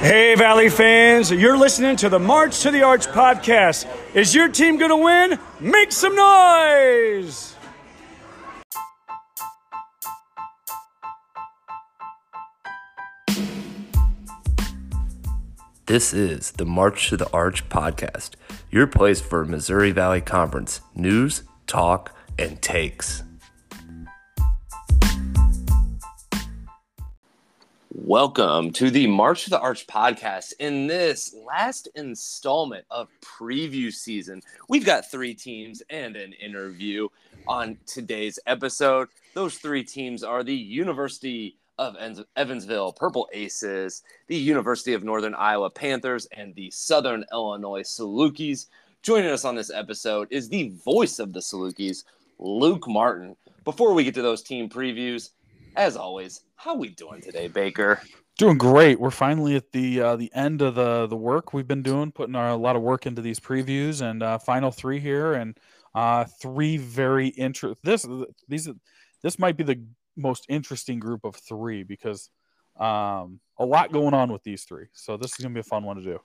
Hey, Valley fans, you're listening to the March to the Arch podcast. Is your team going to win? Make some noise! This is the March to the Arch podcast, your place for Missouri Valley Conference news, talk, and takes. Welcome to the March to the Arch podcast. In this last installment of preview season, we've got three teams and an interview on today's episode. Those three teams are the University of Evansville Purple Aces, the University of Northern Iowa Panthers, and the Southern Illinois Salukis. Joining us on this episode is the voice of the Salukis, Luke Martin. Before we get to those team previews, as always, how we doing today, Baker? Doing great. We're finally at the uh, the end of the the work we've been doing, putting our, a lot of work into these previews and uh, final three here, and uh, three very interest. This these this might be the most interesting group of three because um, a lot going on with these three. So this is gonna be a fun one to do.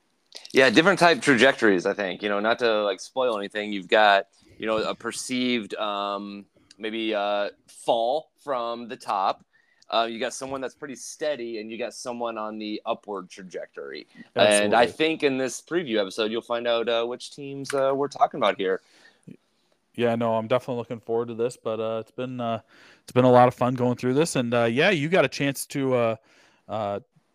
Yeah, different type trajectories. I think you know, not to like spoil anything. You've got you know a perceived um, maybe uh, fall from the top. Uh, you got someone that's pretty steady, and you got someone on the upward trajectory. Absolutely. And I think in this preview episode, you'll find out uh, which teams uh, we're talking about here. Yeah, no, I'm definitely looking forward to this. But uh, it's been uh, it's been a lot of fun going through this, and uh, yeah, you got a chance to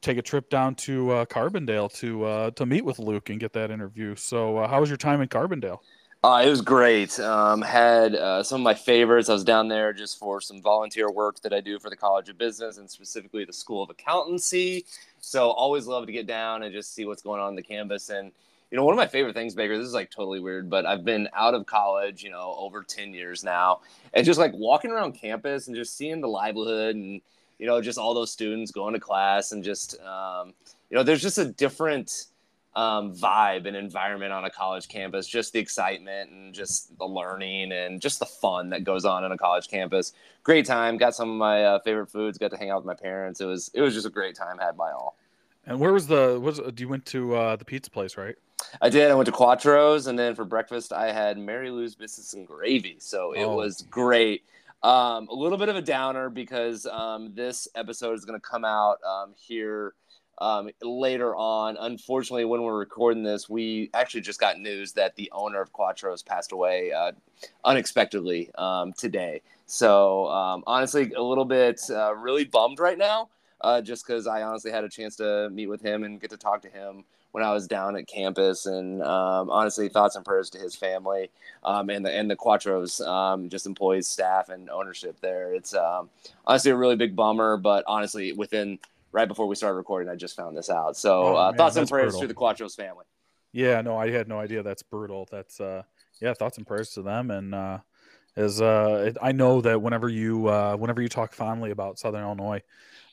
take a trip down to Carbondale to to meet with Luke and get that interview. So, how was your time in Carbondale? Uh, it was great. Um, had uh, some of my favorites. I was down there just for some volunteer work that I do for the College of Business and specifically the School of Accountancy. So always love to get down and just see what's going on in the campus. And you know, one of my favorite things, Baker. This is like totally weird, but I've been out of college, you know, over ten years now, and just like walking around campus and just seeing the livelihood and you know, just all those students going to class and just um, you know, there's just a different um, vibe and environment on a college campus. Just the excitement and just the learning and just the fun that goes on in a college campus. Great time. Got some of my uh, favorite foods. Got to hang out with my parents. It was it was just a great time. Had by all. And where was the was do you went to uh, the pizza place, right? I did. I went to Quattro's, and then for breakfast I had Mary Lou's biscuits and gravy. So it oh. was great. Um, a little bit of a downer because um, this episode is going to come out um, here um, later on. Unfortunately, when we're recording this, we actually just got news that the owner of Quattro's passed away uh, unexpectedly um, today. So um, honestly, a little bit uh, really bummed right now, uh, just because I honestly had a chance to meet with him and get to talk to him when I was down at campus. And um, honestly, thoughts and prayers to his family um, and the and the Quattro's um, just employees, staff, and ownership there. It's honestly a really big bummer, but honestly, within right before we started recording. I just found this out. So oh, uh, man, thoughts and prayers brutal. to the Quattro's family. Yeah, no, I had no idea. That's brutal. That's uh, yeah, thoughts and prayers to them. And uh, as uh, it, I know that whenever you uh, whenever you talk fondly about Southern Illinois,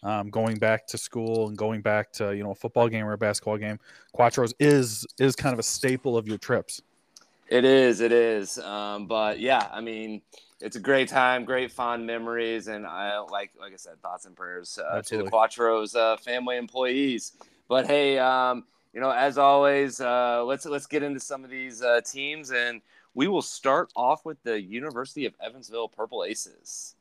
um, going back to school and going back to you know a football game or a basketball game, Quattro's is is kind of a staple of your trips. It is, it is. Um, but yeah, I mean, it's a great time, great fond memories, and I like like I said, thoughts and prayers uh, to the Quattro's uh, family employees. But hey, um, you know, as always, uh, let's let's get into some of these uh, teams, and we will start off with the University of Evansville Purple Aces.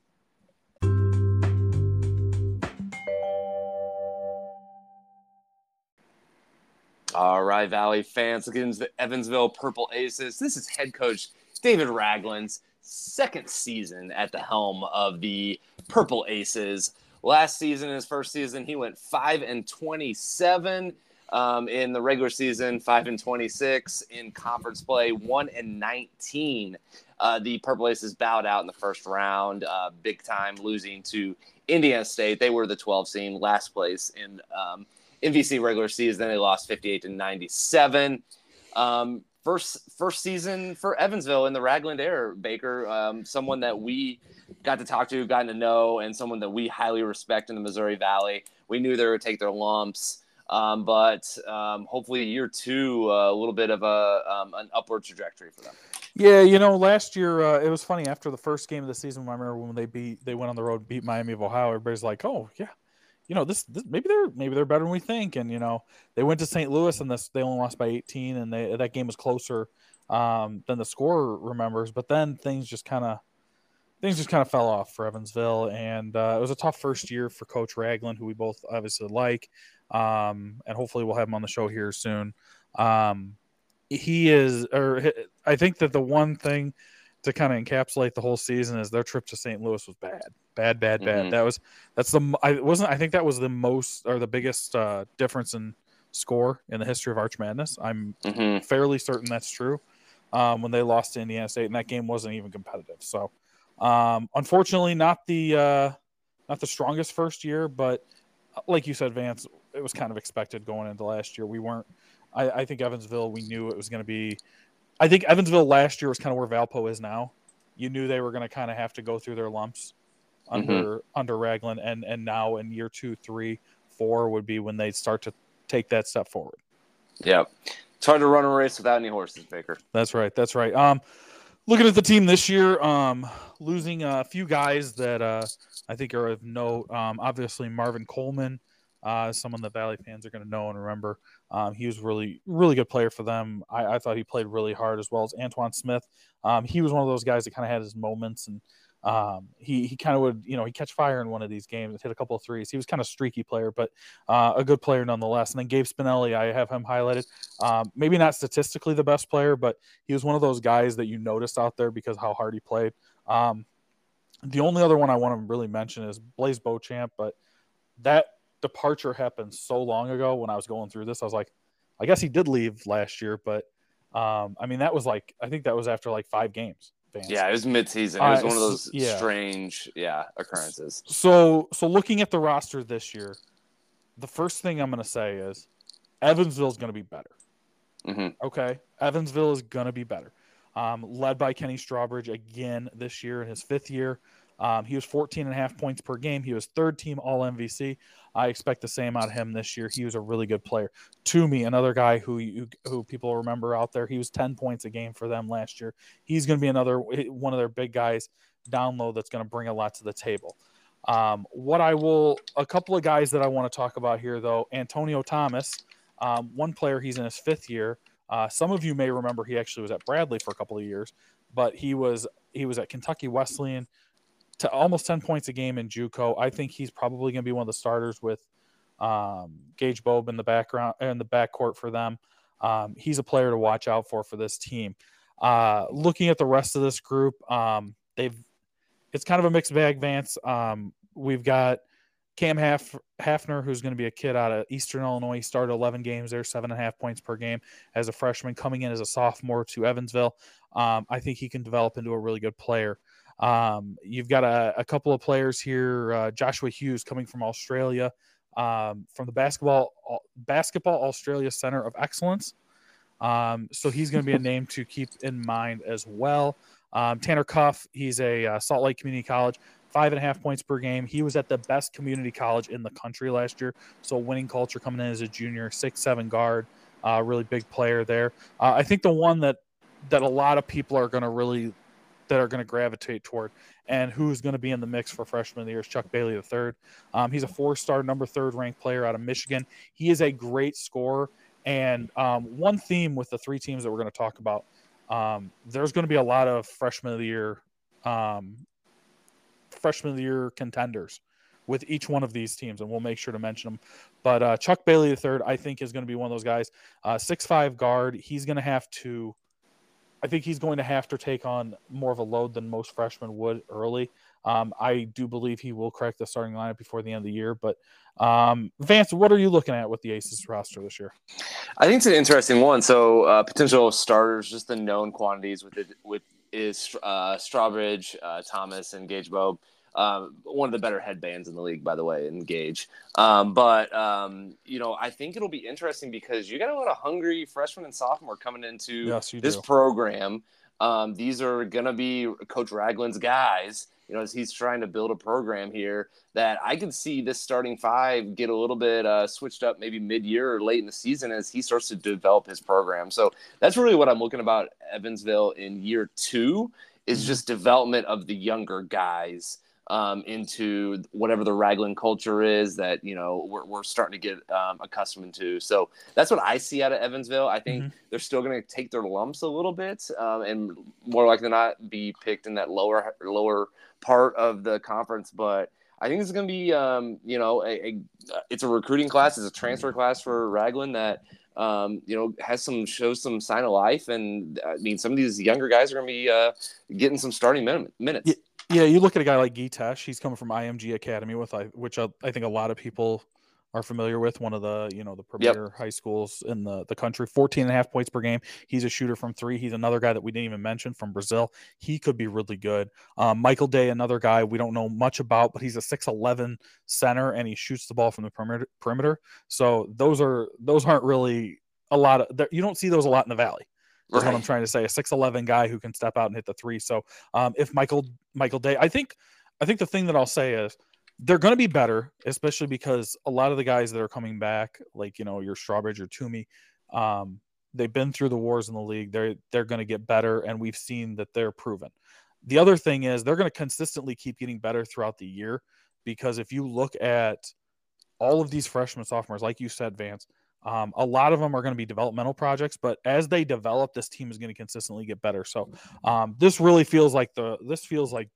All right, Valley fans, look into the Evansville Purple Aces. This is head coach David Ragland's second season at the helm of the Purple Aces. Last season, his first season, he went five and twenty-seven um, in the regular season, five and twenty-six in conference play, one and nineteen. Uh, the Purple Aces bowed out in the first round, uh, big time, losing to Indiana State. They were the 12 seed, last place in um, MVC regular season. They lost 58 to 97. Um, first first season for Evansville in the Ragland Air Baker, um, someone that we got to talk to, gotten to know, and someone that we highly respect in the Missouri Valley. We knew they would take their lumps, um, but um, hopefully year two, uh, a little bit of a um, an upward trajectory for them. Yeah, you know, last year uh, it was funny after the first game of the season. I remember when they beat, they went on the road, beat Miami of Ohio. Everybody's like, "Oh yeah, you know, this, this, maybe they're maybe they're better than we think. And you know, they went to St. Louis and this they only lost by 18, and they that game was closer um, than the score remembers. But then things just kind of things just kind of fell off for Evansville, and uh, it was a tough first year for Coach Ragland, who we both obviously like, um, and hopefully we'll have him on the show here soon. Um, he is, or I think that the one thing to kind of encapsulate the whole season is their trip to St. Louis was bad, bad, bad, bad. Mm-hmm. That was that's the I wasn't I think that was the most or the biggest uh, difference in score in the history of Arch Madness. I'm mm-hmm. fairly certain that's true. Um, when they lost to Indiana State, and that game wasn't even competitive. So, um, unfortunately, not the uh, not the strongest first year, but uh, like you said, Vance, it was kind of expected going into last year. We weren't. I, I think Evansville, we knew it was going to be I think Evansville last year was kind of where Valpo is now. You knew they were going to kind of have to go through their lumps under mm-hmm. under Ragland, and and now in year two, three, four would be when they start to take that step forward. Yeah, it's hard to run a race without any horses, Baker. That's right. That's right. Um, looking at the team this year, um, losing a few guys that uh, I think are of note. Um, obviously Marvin Coleman, uh, someone that Valley fans are going to know and remember. Um, he was really, really good player for them. I, I, thought he played really hard as well as Antoine Smith. Um, he was one of those guys that kind of had his moments and um, he, he kind of would, you know, he catch fire in one of these games, hit a couple of threes. He was kind of streaky player, but uh, a good player nonetheless. And then Gabe Spinelli, I have him highlighted. Um, maybe not statistically the best player, but he was one of those guys that you noticed out there because how hard he played. Um, the only other one I want to really mention is Blaise Beauchamp, but that departure happened so long ago when I was going through this. I was like, I guess he did leave last year, but um, I mean, that was like, I think that was after like five games. Fans. Yeah, it was mid-season. It was uh, one of those yeah. strange, yeah, occurrences. So, so looking at the roster this year, the first thing I'm going to say is Evansville is going to be better. Mm-hmm. Okay, Evansville is going to be better. Um, led by Kenny Strawbridge again this year in his fifth year. Um, he was 14 and a half points per game. He was third team All MVC. I expect the same out of him this year. He was a really good player. To me, another guy who who, who people remember out there, he was 10 points a game for them last year. He's going to be another one of their big guys down low that's going to bring a lot to the table. Um, what I will, a couple of guys that I want to talk about here, though, Antonio Thomas, um, one player, he's in his fifth year. Uh, some of you may remember he actually was at Bradley for a couple of years, but he was he was at Kentucky Wesleyan to almost 10 points a game in JUCO. I think he's probably going to be one of the starters with um, Gage Bobe in the background in the backcourt for them. Um, he's a player to watch out for for this team. Uh, looking at the rest of this group, um, they've it's kind of a mixed bag. Vance, um, we've got Cam Haf- Haffner, who's going to be a kid out of Eastern Illinois. He started 11 games there, seven and a half points per game as a freshman, coming in as a sophomore to Evansville. Um, I think he can develop into a really good player. Um, you've got a, a, couple of players here. Uh, Joshua Hughes coming from Australia, um, from the basketball basketball Australia Center of Excellence. Um, so he's going to be a name to keep in mind as well. Um, Tanner Cuff, he's a uh, Salt Lake Community College, five and a half points per game. He was at the best community college in the country last year. So winning culture coming in as a junior, six seven guard, uh, really big player there. Uh, I think the one that that a lot of people are going to really that are going to gravitate toward. And who's going to be in the mix for freshman of the year is Chuck Bailey III. Um, he's a four-star, number third ranked player out of Michigan. He is a great scorer. And um, one theme with the three teams that we're going to talk about, um, there's going to be a lot of freshman of the year, um, freshman of the year contenders with each one of these teams, and we'll make sure to mention them. But uh, Chuck Bailey III, I think, is going to be one of those guys. Uh, six five guard. He's going to have to I think he's going to have to take on more of a load than most freshmen would early. Um, I do believe he will crack the starting lineup before the end of the year. But um, Vance, what are you looking at with the Aces roster this year? I think it's an interesting one. So uh, potential starters, just the known quantities with it, with is uh, Strawbridge, uh, Thomas, and Gage Bobe. Um, one of the better headbands in the league, by the way, Engage. Um, but um, you know, I think it'll be interesting because you got a lot of hungry freshmen and sophomore coming into yes, this do. program. Um, these are gonna be Coach Ragland's guys. You know, as he's trying to build a program here, that I could see this starting five get a little bit uh, switched up, maybe mid-year or late in the season as he starts to develop his program. So that's really what I'm looking about Evansville in year two is mm-hmm. just development of the younger guys um, into whatever the Ragland culture is that you know we're, we're starting to get um, accustomed to. So that's what I see out of Evansville. I think mm-hmm. they're still going to take their lumps a little bit, um, and more likely than not be picked in that lower lower part of the conference. But I think it's going to be um, you know a, a, it's a recruiting class, it's a transfer class for Ragland that. Um, you know, has some shows some sign of life, and I mean, some of these younger guys are going to be uh, getting some starting minutes. Yeah yeah, you look at a guy like Gitesh. He's coming from IMG Academy, with which I, I think a lot of people are familiar with. One of the you know the premier yep. high schools in the the country. 14 and a half points per game. He's a shooter from three. He's another guy that we didn't even mention from Brazil. He could be really good. Um, Michael Day, another guy we don't know much about, but he's a 6'11 center and he shoots the ball from the perimeter. perimeter. So those are those aren't really a lot of. You don't see those a lot in the Valley. That's right. what I'm trying to say. A 6'11 guy who can step out and hit the three. So um, if Michael Michael Day, I think I think the thing that I'll say is they're going to be better, especially because a lot of the guys that are coming back, like you know your Strawbridge or Toumi, um, they've been through the wars in the league. They're they're going to get better, and we've seen that they're proven. The other thing is they're going to consistently keep getting better throughout the year because if you look at all of these freshmen sophomores, like you said, Vance, um, a lot of them are going to be developmental projects, but as they develop, this team is going to consistently get better. So um, this really feels like the this feels like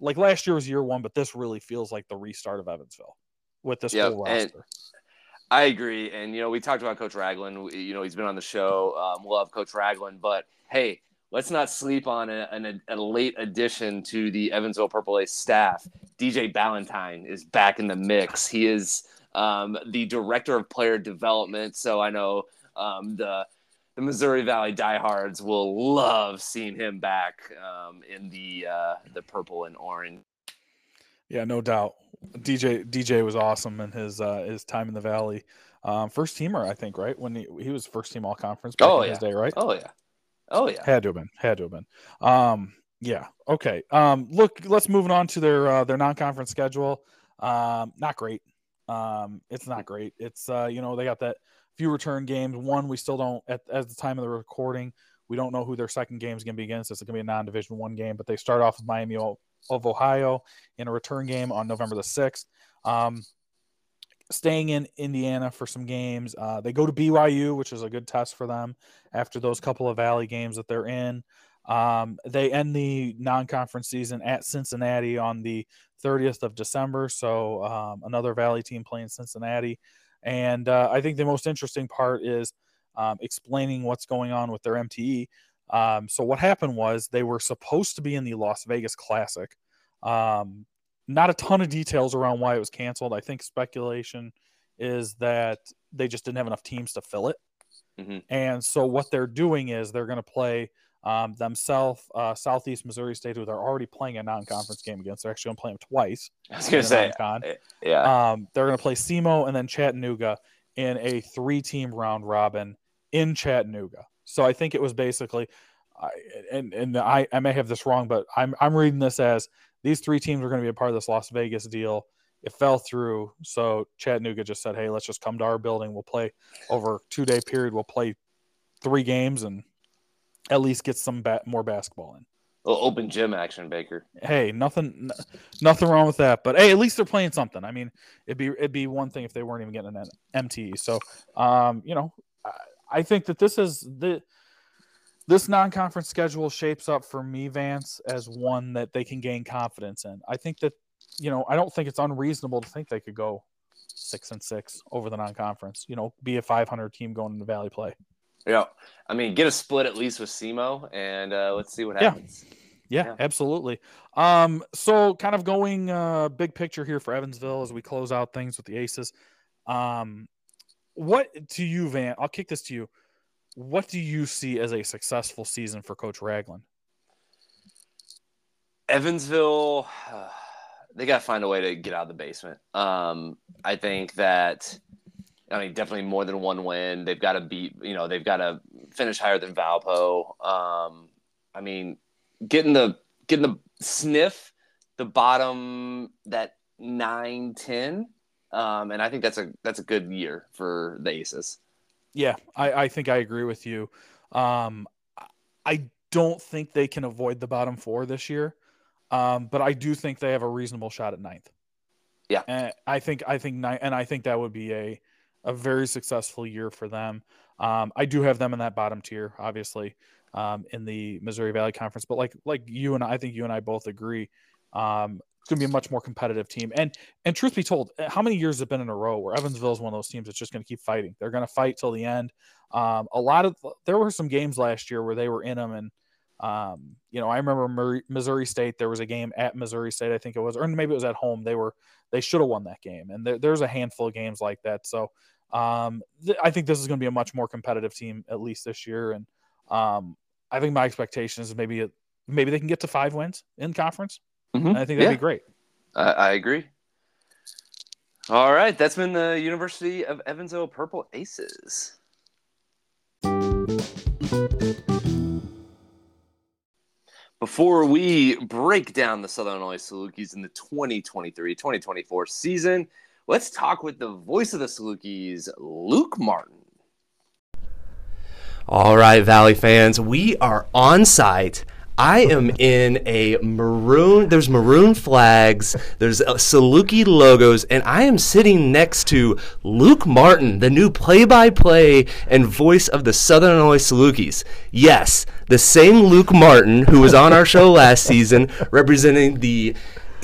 like last year was year one, but this really feels like the restart of Evansville with this yep, whole roster. I agree, and you know we talked about Coach Ragland. You know he's been on the show. Um, love Coach Ragland, but hey, let's not sleep on a, a, a, late addition to the Evansville Purple Ace staff. DJ Ballantyne is back in the mix. He is um, the director of player development. So I know um, the the Missouri Valley diehards will love seeing him back um, in the uh, the purple and orange. Yeah, no doubt. DJ DJ was awesome in his uh, his time in the Valley. Um, first teamer, I think, right? When he, he was first team all conference back oh, in yeah. his day, right? Oh yeah. Oh yeah. Had to have been. Had to have been. Um, yeah. Okay. Um, look, let's move on to their uh, their non conference schedule. Um, not great. Um, it's not great. It's uh, you know, they got that few return games. One, we still don't at, at the time of the recording, we don't know who their second game is going to be against. It's going to be a non-division one game, but they start off with Miami of Ohio in a return game on November the sixth. Um, staying in Indiana for some games. Uh, they go to BYU, which is a good test for them after those couple of Valley games that they're in. Um, they end the non-conference season at Cincinnati on the 30th of December. So um, another Valley team playing Cincinnati, and uh, I think the most interesting part is um, explaining what's going on with their MTE. Um, so what happened was they were supposed to be in the Las Vegas Classic. Um, not a ton of details around why it was canceled. I think speculation is that they just didn't have enough teams to fill it. Mm-hmm. And so what they're doing is they're going to play um, themselves, uh, Southeast Missouri State, who they're already playing a non-conference game against. They're actually going to play them twice. I was going to say. Eh, yeah. Um, they're going to play SEMO and then Chattanooga in a three-team round robin in Chattanooga. So I think it was basically, I, and and I, I may have this wrong, but I'm I'm reading this as these three teams are going to be a part of this Las Vegas deal. It fell through, so Chattanooga just said, "Hey, let's just come to our building. We'll play over two day period. We'll play three games and at least get some ba- more basketball in. open gym action, Baker. Hey, nothing, n- nothing wrong with that. But hey, at least they're playing something. I mean, it'd be it'd be one thing if they weren't even getting an MTE. So, um, you know, I, I think that this is the this non-conference schedule shapes up for me, Vance, as one that they can gain confidence in. I think that, you know, I don't think it's unreasonable to think they could go six and six over the non-conference. You know, be a 500 team going into Valley play. Yeah, I mean, get a split at least with SEMO, and uh, let's see what happens. Yeah. yeah, yeah. absolutely. Um, so kind of going uh, big picture here for Evansville as we close out things with the Aces. Um, what to you, Van? I'll kick this to you. What do you see as a successful season for Coach Ragland? Evansville, uh, they got to find a way to get out of the basement. Um, I think that I mean, definitely more than one win. They've got to beat, you know, they've got to finish higher than Valpo. Um, I mean, getting the getting the sniff the bottom that nine ten, um, and I think that's a that's a good year for the Aces. Yeah, I, I think I agree with you. Um, I don't think they can avoid the bottom four this year. Um, but I do think they have a reasonable shot at ninth. Yeah. And I think I think nine, and I think that would be a a very successful year for them. Um, I do have them in that bottom tier, obviously, um, in the Missouri Valley Conference. But like like you and I, I think you and I both agree, um, it's going to be a much more competitive team. And and truth be told, eh, how many years have been in a row where Evansville is one of those teams that's just going to keep fighting? They're going to fight till the end. Um, a lot of there were some games last year where they were in them, and um, you know I remember Missouri State. There was a game at Missouri State, I think it was, or maybe it was at home. They were they should have won that game, and there, there's a handful of games like that. So um, th- I think this is going to be a much more competitive team at least this year, and um, I think my expectation is maybe a, maybe they can get to five wins in conference. Mm-hmm. I think that'd yeah. be great. I, I agree. All right, that's been the University of Evansville Purple Aces. Before we break down the Southern Illinois Salukis in the 2023-2024 season, let's talk with the voice of the Salukis, Luke Martin. All right, Valley fans, we are on site I am in a maroon. There's maroon flags. There's uh, Saluki logos, and I am sitting next to Luke Martin, the new play-by-play and voice of the Southern Illinois Salukis. Yes, the same Luke Martin who was on our show last season, representing the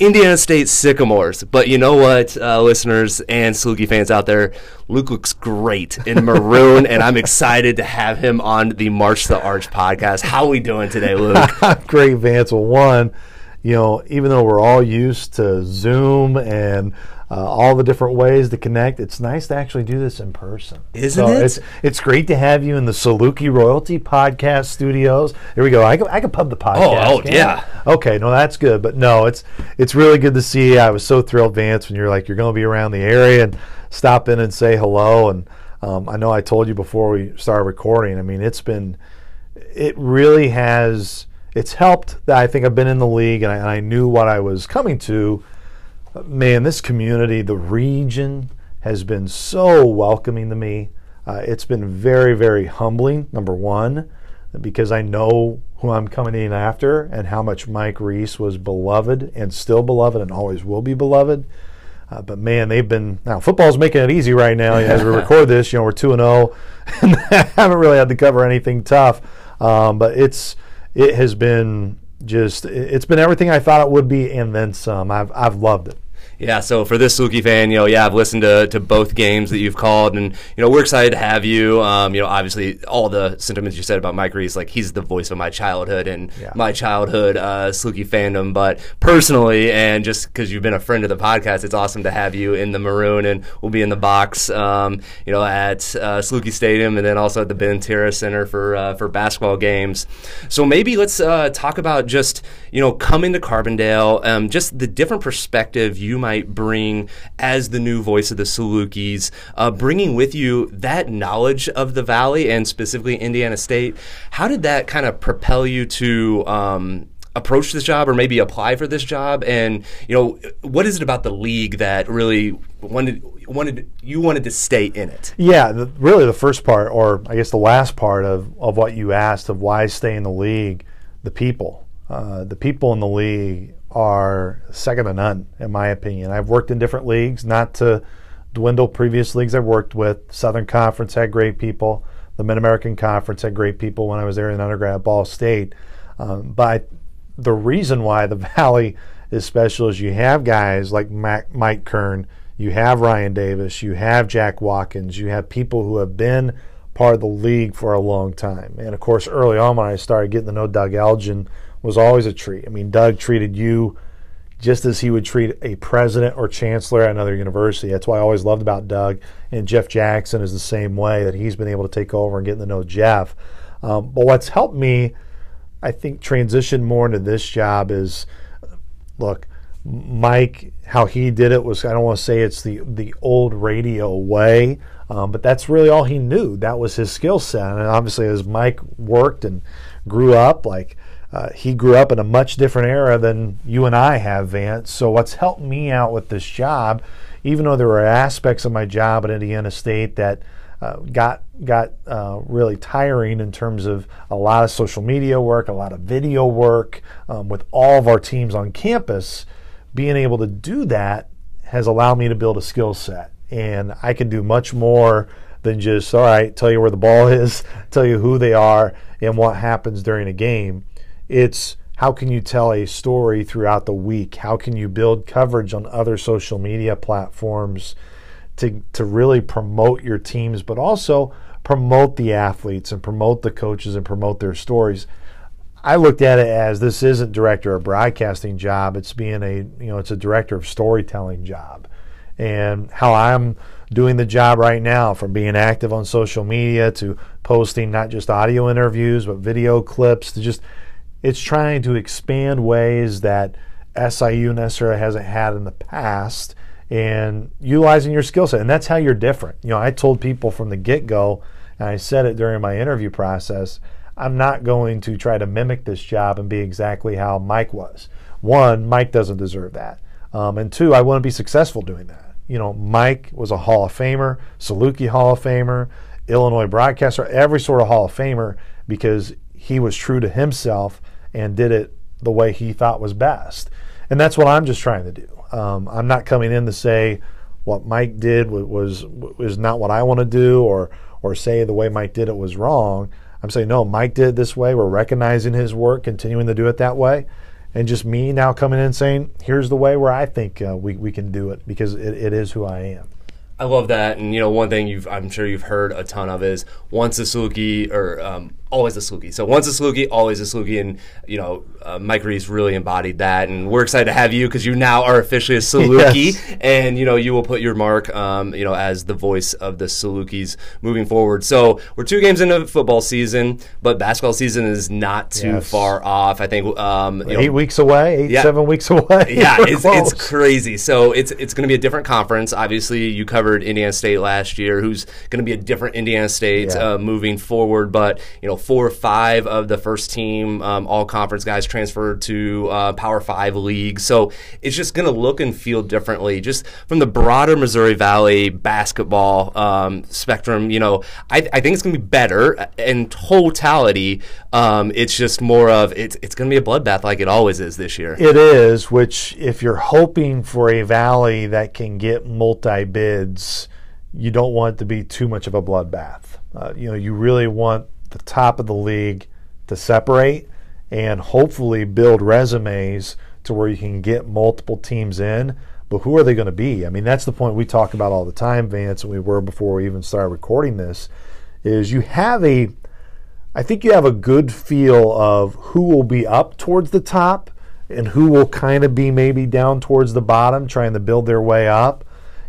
Indiana State Sycamores. But you know what, uh, listeners and Saluki fans out there, Luke looks great in maroon, and I'm excited to have him on the March to the Arch podcast. How are we doing today, Luke? great, Vance. Well, one, you know, even though we're all used to Zoom and uh, all the different ways to connect. It's nice to actually do this in person, isn't so it? It's it's great to have you in the Saluki Royalty Podcast Studios. Here we go. I can I can pub the podcast. Oh, oh yeah. Okay, no, that's good. But no, it's it's really good to see. You. I was so thrilled, Vance, when you're like you're going to be around the area and stop in and say hello. And um, I know I told you before we started recording. I mean, it's been it really has. It's helped that I think I've been in the league and I, and I knew what I was coming to man, this community, the region, has been so welcoming to me. Uh, it's been very, very humbling, number one, because I know who I'm coming in after and how much Mike Reis was beloved and still beloved and always will be beloved. Uh, but man, they've been now football's making it easy right now as we record this. You know, we're two and zero, oh, and haven't really had to cover anything tough. Um, but it's it has been just it's been everything I thought it would be and then some. I've I've loved it. Yeah, so for this Saluki fan, you know, yeah, I've listened to, to both games that you've called, and you know, we're excited to have you. Um, you know, obviously, all the sentiments you said about Mike Reis, like he's the voice of my childhood and yeah. my childhood uh, Saluki fandom. But personally, and just because you've been a friend of the podcast, it's awesome to have you in the maroon, and we'll be in the box, um, you know, at uh, Saluki Stadium, and then also at the Banterra Center for uh, for basketball games. So maybe let's uh, talk about just you know coming to Carbondale, um, just the different perspective you might bring as the new voice of the Salukis, uh, bringing with you that knowledge of the Valley and specifically Indiana State. How did that kind of propel you to um, approach this job or maybe apply for this job? And you know, what is it about the league that really wanted wanted you wanted to stay in it? Yeah, the, really the first part, or I guess the last part of of what you asked of why stay in the league, the people. Uh, the people in the league are second to none, in my opinion. I've worked in different leagues, not to dwindle previous leagues I've worked with. Southern Conference had great people. The Mid American Conference had great people when I was there in undergrad at Ball State. Um, but the reason why the Valley is special is you have guys like Mac, Mike Kern, you have Ryan Davis, you have Jack Watkins, you have people who have been part of the league for a long time. And of course, early on when I started getting to know Doug Elgin was always a treat. I mean, Doug treated you just as he would treat a president or chancellor at another university. That's why I always loved about Doug. And Jeff Jackson is the same way that he's been able to take over and get to know Jeff. Um, but what's helped me, I think, transition more into this job is look, Mike, how he did it was I don't want to say it's the the old radio way, um, but that's really all he knew. That was his skill set. And obviously, as Mike worked and grew up, like uh, he grew up in a much different era than you and I have, Vance. So, what's helped me out with this job, even though there were aspects of my job at Indiana State that uh, got got uh, really tiring in terms of a lot of social media work, a lot of video work um, with all of our teams on campus. Being able to do that has allowed me to build a skill set, and I can do much more than just all right, tell you where the ball is, tell you who they are, and what happens during a game. It's how can you tell a story throughout the week? How can you build coverage on other social media platforms? to, to really promote your teams, but also promote the athletes and promote the coaches and promote their stories. I looked at it as this isn't director of broadcasting job. It's being a you know it's a director of storytelling job, and how I'm doing the job right now from being active on social media to posting not just audio interviews but video clips to just it's trying to expand ways that SIU necessarily hasn't had in the past and utilizing your skill set. And that's how you're different. You know, I told people from the get go, and I said it during my interview process, I'm not going to try to mimic this job and be exactly how Mike was. One, Mike doesn't deserve that. Um, and two, I want to be successful doing that. You know, Mike was a Hall of Famer, Saluki Hall of Famer, Illinois broadcaster, every sort of Hall of Famer because he was true to himself and did it the way he thought was best. And that's what I'm just trying to do. Um, I'm not coming in to say what Mike did was, was not what I want to do, or or say the way Mike did it was wrong. I'm saying no, Mike did it this way. We're recognizing his work, continuing to do it that way, and just me now coming in saying, here's the way where I think uh, we we can do it because it, it is who I am. I love that, and you know, one thing you've I'm sure you've heard a ton of is once a Saluki or um, always a Saluki. So once a Saluki, always a Saluki, and you know, uh, Mike Reis really embodied that, and we're excited to have you because you now are officially a Saluki, yes. and you know, you will put your mark, um, you know, as the voice of the Salukis moving forward. So we're two games into football season, but basketball season is not too yes. far off. I think um, eight know, weeks away, eight yeah, seven weeks away. Yeah, it's, it's crazy. So it's it's going to be a different conference. Obviously, you covered Indiana State last year, who's going to be a different Indiana State yeah. uh, moving forward, but you know four or five of the first team um, all conference guys transferred to uh, Power Five leagues. So it's just going to look and feel differently. Just from the broader Missouri Valley basketball um, spectrum, you know, I, I think it's going to be better in totality. Um, it's just more of it's it's going to be a bloodbath like it always is this year. It is. Which if you're hoping for a valley that can get multi bids you don't want it to be too much of a bloodbath. Uh, you know, you really want the top of the league to separate and hopefully build resumes to where you can get multiple teams in. But who are they going to be? I mean, that's the point we talk about all the time, Vance, and we were before we even started recording this. Is you have a, I think you have a good feel of who will be up towards the top and who will kind of be maybe down towards the bottom, trying to build their way up.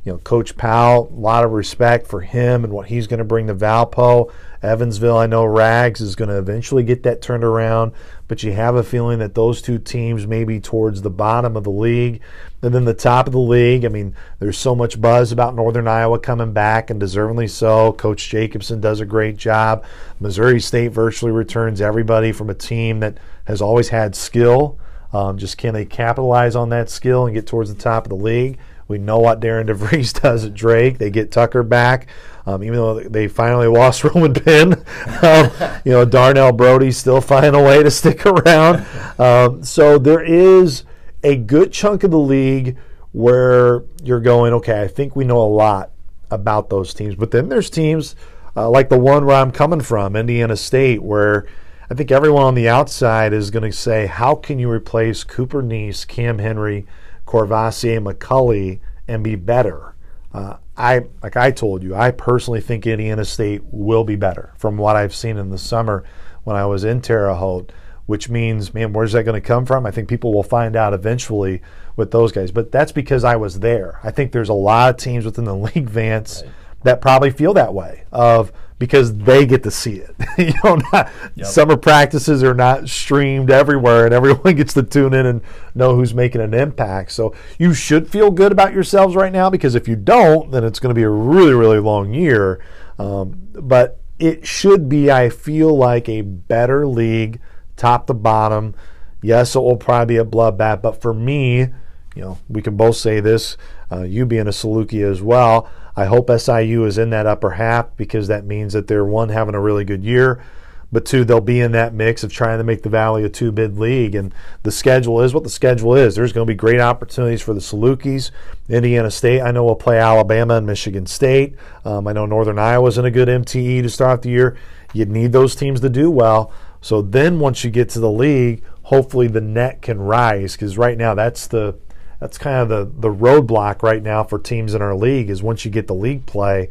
You know, Coach Powell, a lot of respect for him and what he's going to bring to Valpo. Evansville, I know Rags is going to eventually get that turned around, but you have a feeling that those two teams may be towards the bottom of the league. And then the top of the league, I mean, there's so much buzz about Northern Iowa coming back, and deservingly so. Coach Jacobson does a great job. Missouri State virtually returns everybody from a team that has always had skill. Um, just can they capitalize on that skill and get towards the top of the league? We know what Darian DeVries does at Drake. They get Tucker back, um, even though they finally lost Roman Penn. Um, you know, Darnell Brodie still finding a way to stick around. Um, so there is a good chunk of the league where you're going, okay, I think we know a lot about those teams. But then there's teams uh, like the one where I'm coming from, Indiana State, where I think everyone on the outside is going to say, how can you replace Cooper Neese, Cam Henry, Courvoisier, McCauley, and be better. Uh, I like I told you, I personally think Indiana State will be better from what I've seen in the summer when I was in Terre Haute. Which means, man, where's that going to come from? I think people will find out eventually with those guys. But that's because I was there. I think there's a lot of teams within the league, Vance, right. that probably feel that way. Of because they get to see it. you know, not, yep. summer practices are not streamed everywhere, and everyone gets to tune in and know who's making an impact. So you should feel good about yourselves right now because if you don't, then it's going to be a really, really long year. Um, but it should be, I feel like, a better league, top to bottom. Yes, it will probably be a bloodbath, but for me, you know, we can both say this. Uh, you being a Saluki as well, I hope SIU is in that upper half because that means that they're one having a really good year, but two they'll be in that mix of trying to make the Valley a two bid league. And the schedule is what the schedule is. There's going to be great opportunities for the Salukis. Indiana State, I know will play Alabama and Michigan State. Um, I know Northern Iowa's in a good MTE to start the year. You'd need those teams to do well. So then once you get to the league, hopefully the net can rise because right now that's the that's kind of the the roadblock right now for teams in our league is once you get the league play,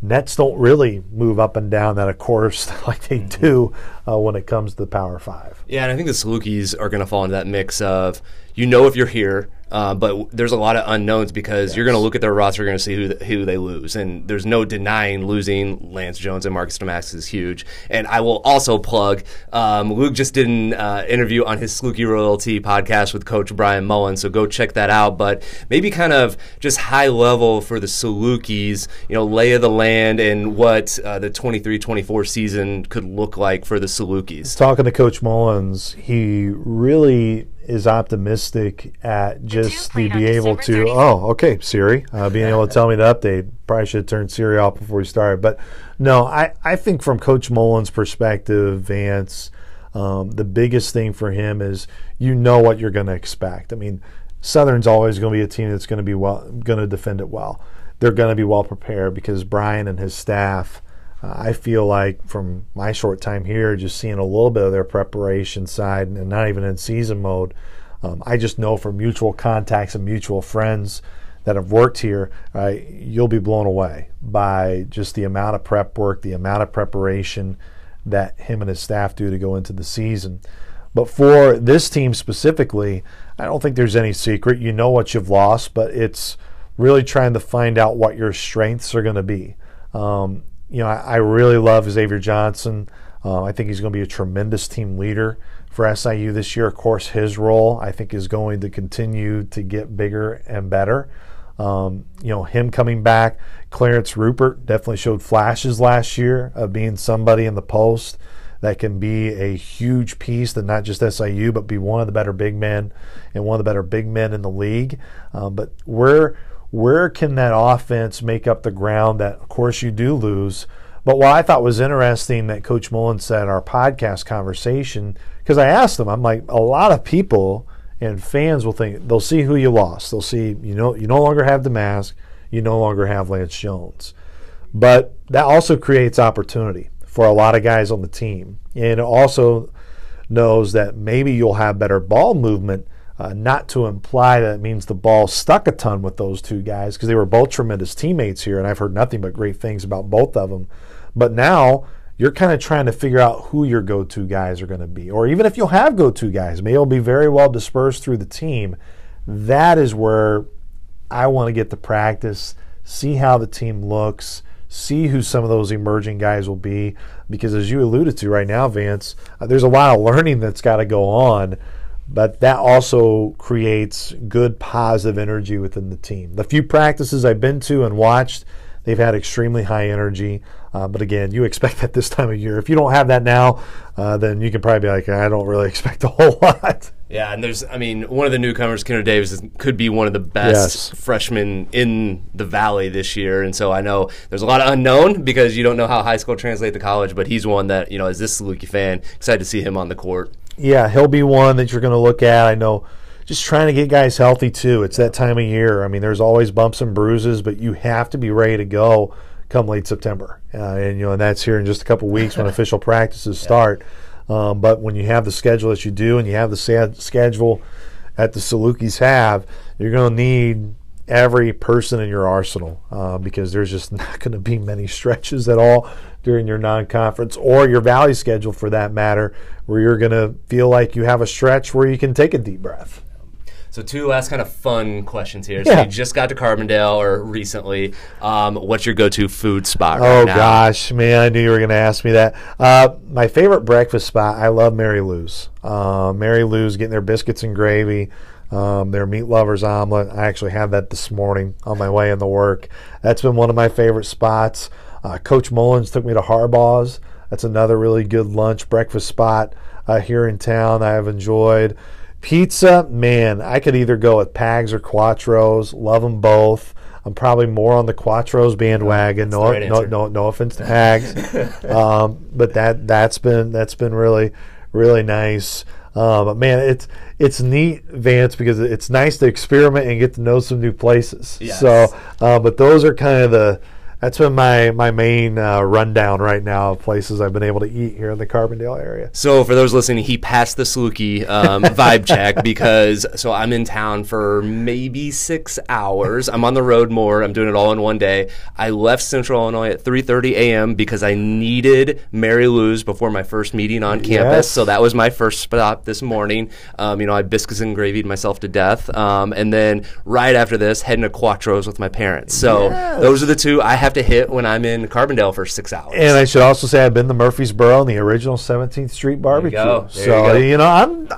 nets don't really move up and down that of course like they do uh, when it comes to the Power Five. Yeah, and I think the Salukis are going to fall into that mix of you know if you're here uh, but there's a lot of unknowns because yes. you're going to look at their roster, you're going to see who who they lose, and there's no denying losing Lance Jones and Marcus Domask is huge. And I will also plug um, Luke just did an uh, interview on his Saluki Royalty podcast with Coach Bryan Mullins, so go check that out. But maybe kind of just high level for the Salukis, you know, lay of the land and what uh, the 23-24 season could look like for the Salukis. Talking to Coach Mullins, he really is optimistic at just the, be able to. Oh, okay, Siri, uh, being able to tell me the update. Probably should have turned Siri off before we started. But no, I, I think from Coach Mullins' perspective, Vance, um, the biggest thing for him is you know what you're going to expect. I mean, Southern's always going to be a team that's going to be well, going to defend it well. They're going to be well prepared because Brian and his staff uh, I feel like from my short time here, just seeing a little bit of their preparation side and not even in season mode, um, I just know from mutual contacts and mutual friends that have worked here, uh, you'll be blown away by just the amount of prep work, the amount of preparation that him and his staff do to go into the season. But for this team specifically, I don't think there's any secret. You know what you've lost, but it's really trying to find out what your strengths are going to be. Um, you know, I, I really love Xavier Johnson. Uh, I think he's going to be a tremendous team leader for SIU this year. Of course, his role I think is going to continue to get bigger and better. Um, you know, him coming back, Clarence Rupert definitely showed flashes last year of being somebody in the post that can be a huge piece that not just SIU, but be one of the better big men and one of the better big men in the league. Um, but we're where can that offense make up the ground that, of course, you do lose? But what I thought was interesting that Coach Mullins said in our podcast conversation, because I asked him, I'm like, a lot of people and fans will think they'll see who you lost. They'll see you know you no longer have Domask, you no longer have Lance Jones. But that also creates opportunity for a lot of guys on the team. And it also knows that maybe you'll have better ball movement uh, not to imply that it means the ball stuck a ton with those two guys because they were both tremendous teammates here, and I've heard nothing but great things about both of them. But now you're kind of trying to figure out who your go to guys are going to be. Or even if you'll have go to guys, maybe it'll be very well dispersed through the team. That is where I want to get the practice, see how the team looks, see who some of those emerging guys will be. Because as you alluded to right now, Vance, uh, there's a lot of learning that's got to go on but that also creates good positive energy within the team. The few practices I've been to and watched, they've had extremely high energy. Uh, but again, you expect that this time of year. If you don't have that now, uh, then you can probably be like, I don't really expect a whole lot. Yeah, and there's, I mean, one of the newcomers, Kennard Davis, could be one of the best yes. freshmen in the Valley this year. And so I know there's a lot of unknown because you don't know how high school translates to college, but he's one that, you know, as this Saluki fan, excited to see him on the court yeah, he'll be one that you're going to look at. I know just trying to get guys healthy too. It's that time of year. I mean, there's always bumps and bruises, but you have to be ready to go come late September. Uh, and you know, and that's here in just a couple weeks when official practices start. Um, but when you have the schedule that you do, and you have the sad schedule at the Salukis have, you're going to need every person in your arsenal uh, because there's just not going to be many stretches at all during your non-conference or your valley schedule for that matter where you're going to feel like you have a stretch where you can take a deep breath so two last kind of fun questions here. So you just got to Carbondale or recently. Um, what's your go-to food spot right oh now? gosh, man, I knew you were going to ask me that. Uh, my favorite breakfast spot, I love Mary Lou's. Uh, Mary Lou's getting their biscuits and gravy. Um, their meat lovers omelet. I actually had that this morning on my way in the work. That's been one of my favorite spots. Uh, Coach Mullins took me to Harbaugh's. That's another really good lunch breakfast spot uh, here in town. I have enjoyed. Pizza, man, I could either go with Pags or Quattros. Love them both. I'm probably more on the Quattros bandwagon. No, right no, no, no offense to Pags, um, but that that's been that's been really really nice. Um, but man, it's it's neat, Vance, because it's nice to experiment and get to know some new places. Yes. So, uh, but those are kind of the that's been my my main uh, rundown right now of places I've been able to eat here in the Carbondale area. So for those listening, he passed the Saluki um, vibe check because so I'm in town for maybe six hours. I'm on the road more. I'm doing it all in one day. I left Central Illinois at 3:30 a.m. because I needed Mary Lou's before my first meeting on campus. Yes. So that was my first stop this morning. Um, you know, I biscuits and gravied myself to death, um, and then right after this, heading to Quattros with my parents. So those are the two I have to hit when I'm in Carbondale for six hours. And I should also say I've been to Murphysboro and the original 17th Street barbecue. There so you go. know I'm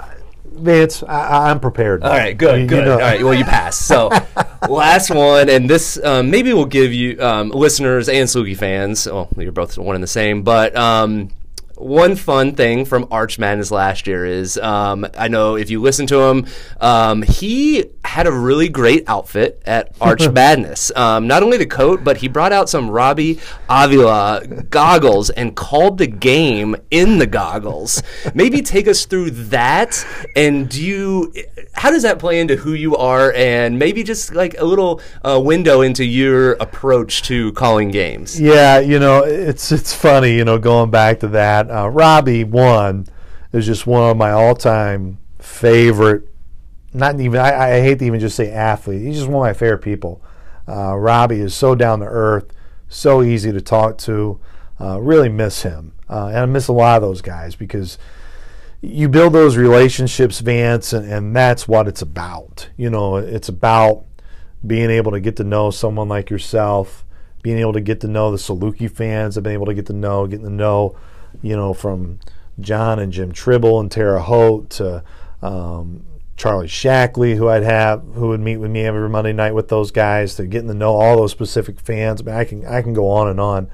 Vance, I, I'm prepared. All right, good, You- you good. know- All right, well, you pass. So, last one, and this um, maybe will give you um, listeners and Saluki fans. Well, you're both one and the same, but um, one fun thing from Arch Madness last year is um, I know if you listen to him, um, he had a really great outfit at Arch Madness. Um, not only the coat, but he brought out some Robbie Avila goggles and called the game in the goggles. Maybe take us through that, and do you? How does that play into who you are, and maybe just like a little uh, window into your approach to calling games? Yeah, you know, it's it's funny, you know, going back to that. Uh, Robbie one is just one of my all-time favorite. Not even I, I hate to even just say athlete. He's just one of my favorite people. Uh, Robbie is so down to earth, so easy to talk to. Uh, really miss him, uh, and I miss a lot of those guys because you build those relationships, Vance, and, and that's what it's about. You know, it's about being able to get to know someone like yourself, being able to get to know the Saluki fans, I've been able to get to know, getting to know, you know, from John and Jim Tribble and Tara Holt to um, Charlie Shackley, who I'd have, who would meet with me every Monday night with those guys, to getting to know all those specific fans. I mean, I can I can go on and on,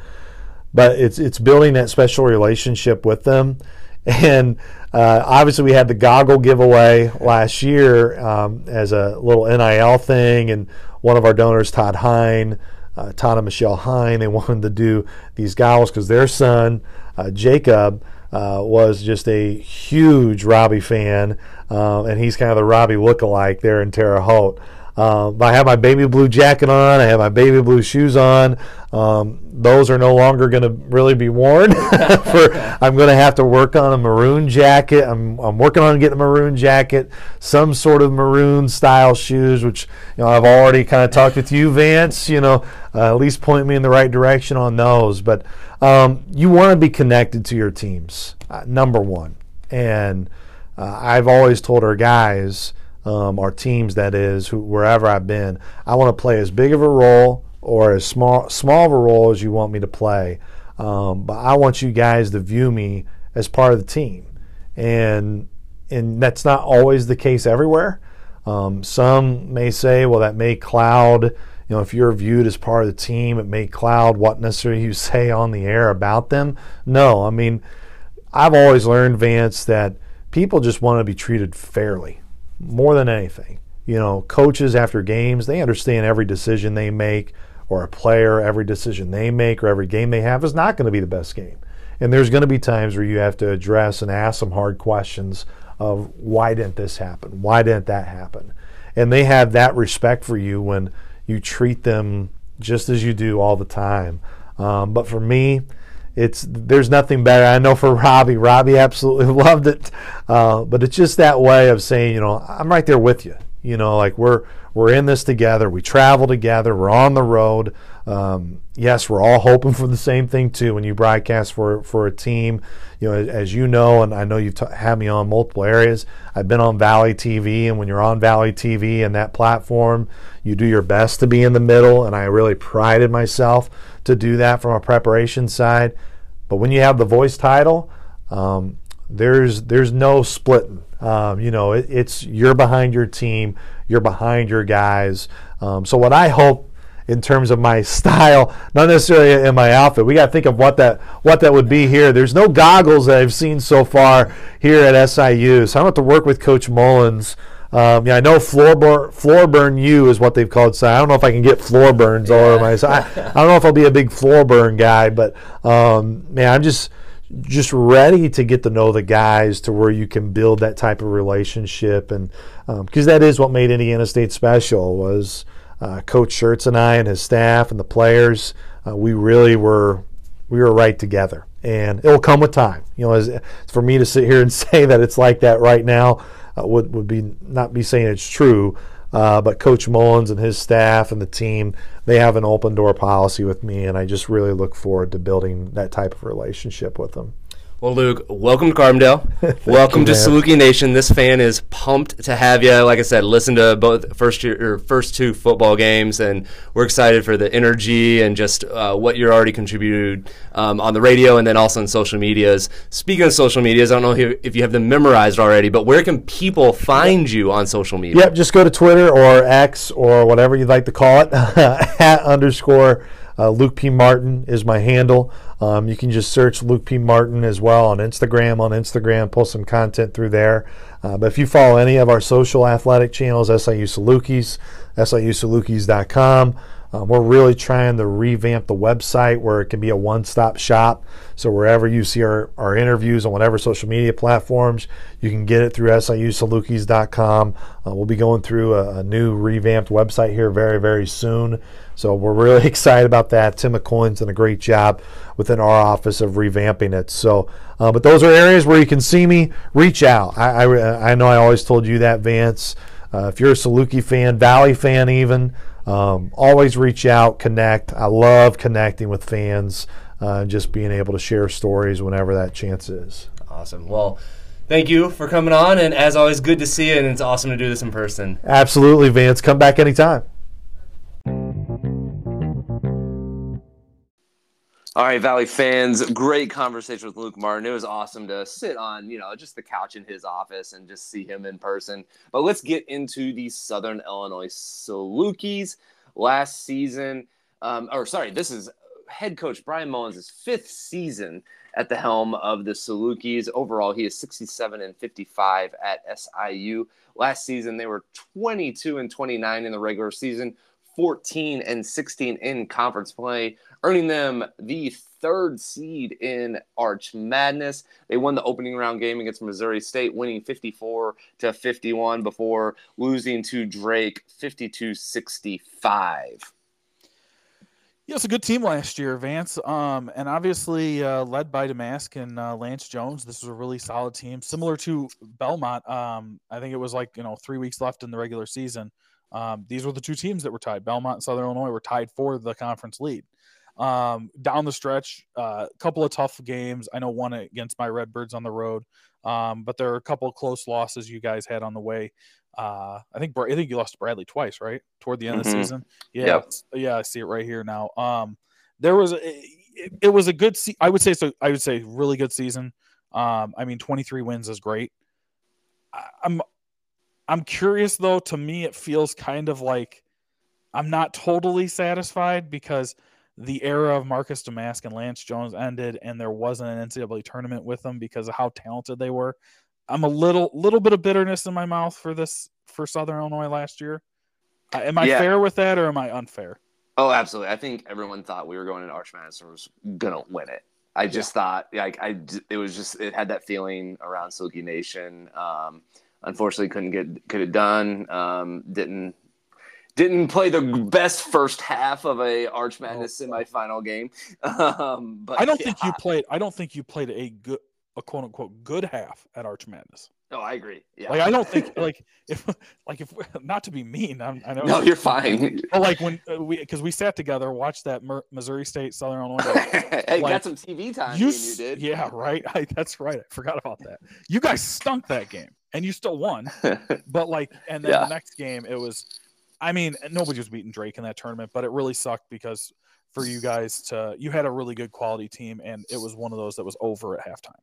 but it's it's building that special relationship with them. And uh, obviously, we had the goggle giveaway last year um, as a little NIL thing, and one of our donors, Todd Hine, uh, Todd and Michelle Hine, they wanted to do these goggles because their son, uh, Jacob, uh, was just a huge Robbie fan, um, and he's kind of the Robbie lookalike there in Terre Haute. Um, I have my baby blue jacket on. I have my baby blue shoes on. Um, those are no longer going to really be worn. for I'm going to have to work on a maroon jacket. I'm, I'm working on getting a maroon jacket, some sort of maroon style shoes, which you know I've already kind of talked with you, Vance. You know, uh, at least point me in the right direction on those. But um, you want to be connected to your teams, uh, number one. And uh, I've always told our guys um, our teams that is who, wherever I've been I want to play as big of a role or as small small of a role as you want me to play. Um, but I want you guys to view me as part of the team. And and that's not always the case everywhere. Um, some may say well that may cloud you know if you're viewed as part of the team it may cloud what necessarily you say on the air about them no I mean I've always learned Vance that people just want to be treated fairly more than anything. You know, coaches after games, they understand every decision they make, or a player, every decision they make, or every game they have is not going to be the best game. And there's going to be times where you have to address and ask some hard questions of why didn't this happen? Why didn't that happen? And they have that respect for you when you treat them just as you do all the time. Um, but for me, it's there's nothing better. I know for Robbie, Robbie absolutely loved it, uh, but it's just that way of saying, you know, I'm right there with you. You know, like we're we're in this together. We travel together. We're on the road. Um, yes, we're all hoping for the same thing too. When you broadcast for for a team, you know, as, you know, and I know you've t- had me on multiple areas. I've been on Valley TV, and when you're on Valley TV and that platform, you do your best to be in the middle. And I really prided myself to do that from a preparation side. But when you have the voice title, um, there's there's no splitting. Um, you know, it, it's you're behind your team, you're behind your guys. Um, so what I hope in terms of my style, not necessarily in my outfit. We got to think of what that what that would be here. There's no goggles that I've seen so far here at SIU, so I'm going to have to work with Coach Mullins. Um, yeah, I know floor, bur- floor burn you is what they've called. So I don't know if I can get floor burns all over my. I, I don't know if I'll be a big floor burn guy, but um, man, I'm just just ready to get to know the guys to where you can build that type of relationship and because um, that is what made Indiana State special was uh, Coach Schertz and I and his staff and the players. Uh, we really were we were right together, and it will come with time. You know, as, for me to sit here and say that it's like that right now uh, would would be not be saying it's true. Uh, but Coach Mullins and his staff and the team, they have an open door policy with me, and I just really look forward to building that type of relationship with them. Well, Luke, welcome to Carbondale. welcome you, to. Saluki Nation. This fan is pumped to have you. Like I said, listen to both first year, or first two football games, and we're excited for the energy and just uh, what you're already contributed um, on the radio and then also on social medias. Speaking of social medias, I don't know if, if you have them memorized already, but where can people find you on social media? Yep, just go to Twitter or X or whatever you'd like to call it. at underscore uh, Luke P. Martin is my handle. Um, you can just search Luke P. Martin as well on Instagram. On Instagram, post some content through there. Uh, but if you follow any of our social athletic channels, SIU Salukis, SIUSalukis.com, um, we're really trying to revamp the website where it can be a one stop shop. So wherever you see our, our interviews on whatever social media platforms, you can get it through SIUSalukis.com. Uh, we'll be going through a, a, new revamped website here very, very soon. So we're really excited about that. Tim McCoy's done a great job within our office of revamping it. So, uh, but those are areas where you can see me. Reach out. I, I, I know I always told you that, Vance. Uh, if you're a Saluki fan, Valley fan, even, um, always reach out, connect. I love connecting with fans uh, and just being able to share stories whenever that chance is. Awesome. Well, thank you for coming on. And as always, good to see you. And it's awesome to do this in person. Absolutely, Vance. Come back anytime. All right, Valley fans, great conversation with Luke Martin. It was awesome to sit on, you know, just the couch in his office and just see him in person. But let's get into the Southern Illinois Salukis last season. Um, or sorry, this is head coach Bryan Mullins' fifth season at the helm of the Salukis. Overall, he is 67 and 55 at SIU. Last season, they were 22 and 29 in the regular season, 14 and 16 in conference play, earning them the third seed in Arch Madness. They won the opening round game against Missouri State, winning 54 to 51 before losing to Drake 52 65. Yeah, it's a good team last year, Vance. Um, and obviously uh, led by Domask and uh, Lance Jones. This was a really solid team, similar to Belmont. Um, I think it was like you know three weeks left in the regular season. Um, these were the two teams that were tied. Belmont and Southern Illinois were tied for the conference lead. Um, down the stretch, a uh, couple of tough games. I know one against my Redbirds on the road, um, but there are a couple of close losses you guys had on the way. Uh, I think I think you lost to Bradley twice, right? Toward the end mm-hmm. of the season. Yeah, yep. yeah, I see it right here now. Um, there was a, it, it was a good. Se- I would say so. I would say really good season. Um, I mean, 23 wins is great. I, I'm I'm curious though. To me, it feels kind of like I'm not totally satisfied because the era of Marcus Domask and Lance Jones ended, and there wasn't an NCAA tournament with them because of how talented they were. I'm a little little bit of bitterness in my mouth for this for Southern Illinois last year. Am I yeah. fair with that, or am I unfair? Oh, absolutely. I think everyone thought we were going to Arch Madness and was gonna win it. I just yeah. thought like I it was just it had that feeling around Saluki Nation. Um, unfortunately, couldn't get could have done. Um, didn't didn't play the best first half of a Arch Madness oh. semifinal game. Um, but I don't yeah. think you played. I don't think you played a good, a quote unquote good half at Arch Madness. No, I agree. Yeah. Like I don't think like if like if not to be mean, I'm, i know. No, you're fine. But like when uh, we because we sat together, watched that Missouri State Southern Illinois. hey, like, got some TV time. You, you did. Yeah, right. I, that's right. I forgot about that. You guys stunk that game, and you still won. but like, and then yeah. the next game, it was I mean, nobody was beating Drake in that tournament, but it really sucked because for you guys to you had a really good quality team, and it was one of those that was over at halftime.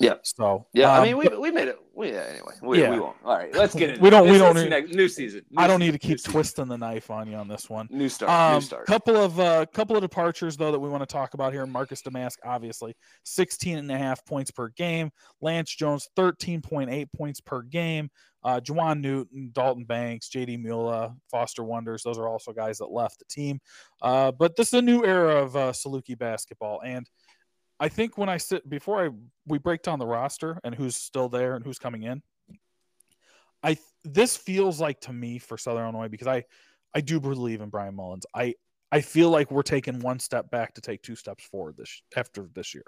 Yeah. So yeah, um, I mean, we, we made it. We, yeah, anyway, we, Yeah. we won't. All right, let's get it. We don't- we don't need- next- new season. New I don't need to keep new season. twisting the knife on you on this one. New start. Um, new start. couple of uh, couple of departures though that we want to talk about here. Marcus Domask, obviously, 16 and a half points per game. Lance Jones, 13.8 points per game. Uh, Juwan Newton, Dalton Banks, JD Mula, Foster Wonders. Those are also guys that left the team. Uh, but this is a new era of uh, Saluki basketball, and I think when I sit before I we break down the roster and who's still there and who's coming in, I this feels like to me for Southern Illinois because I I do believe in Bryan Mullins. I I feel like we're taking one step back to take two steps forward this after this year.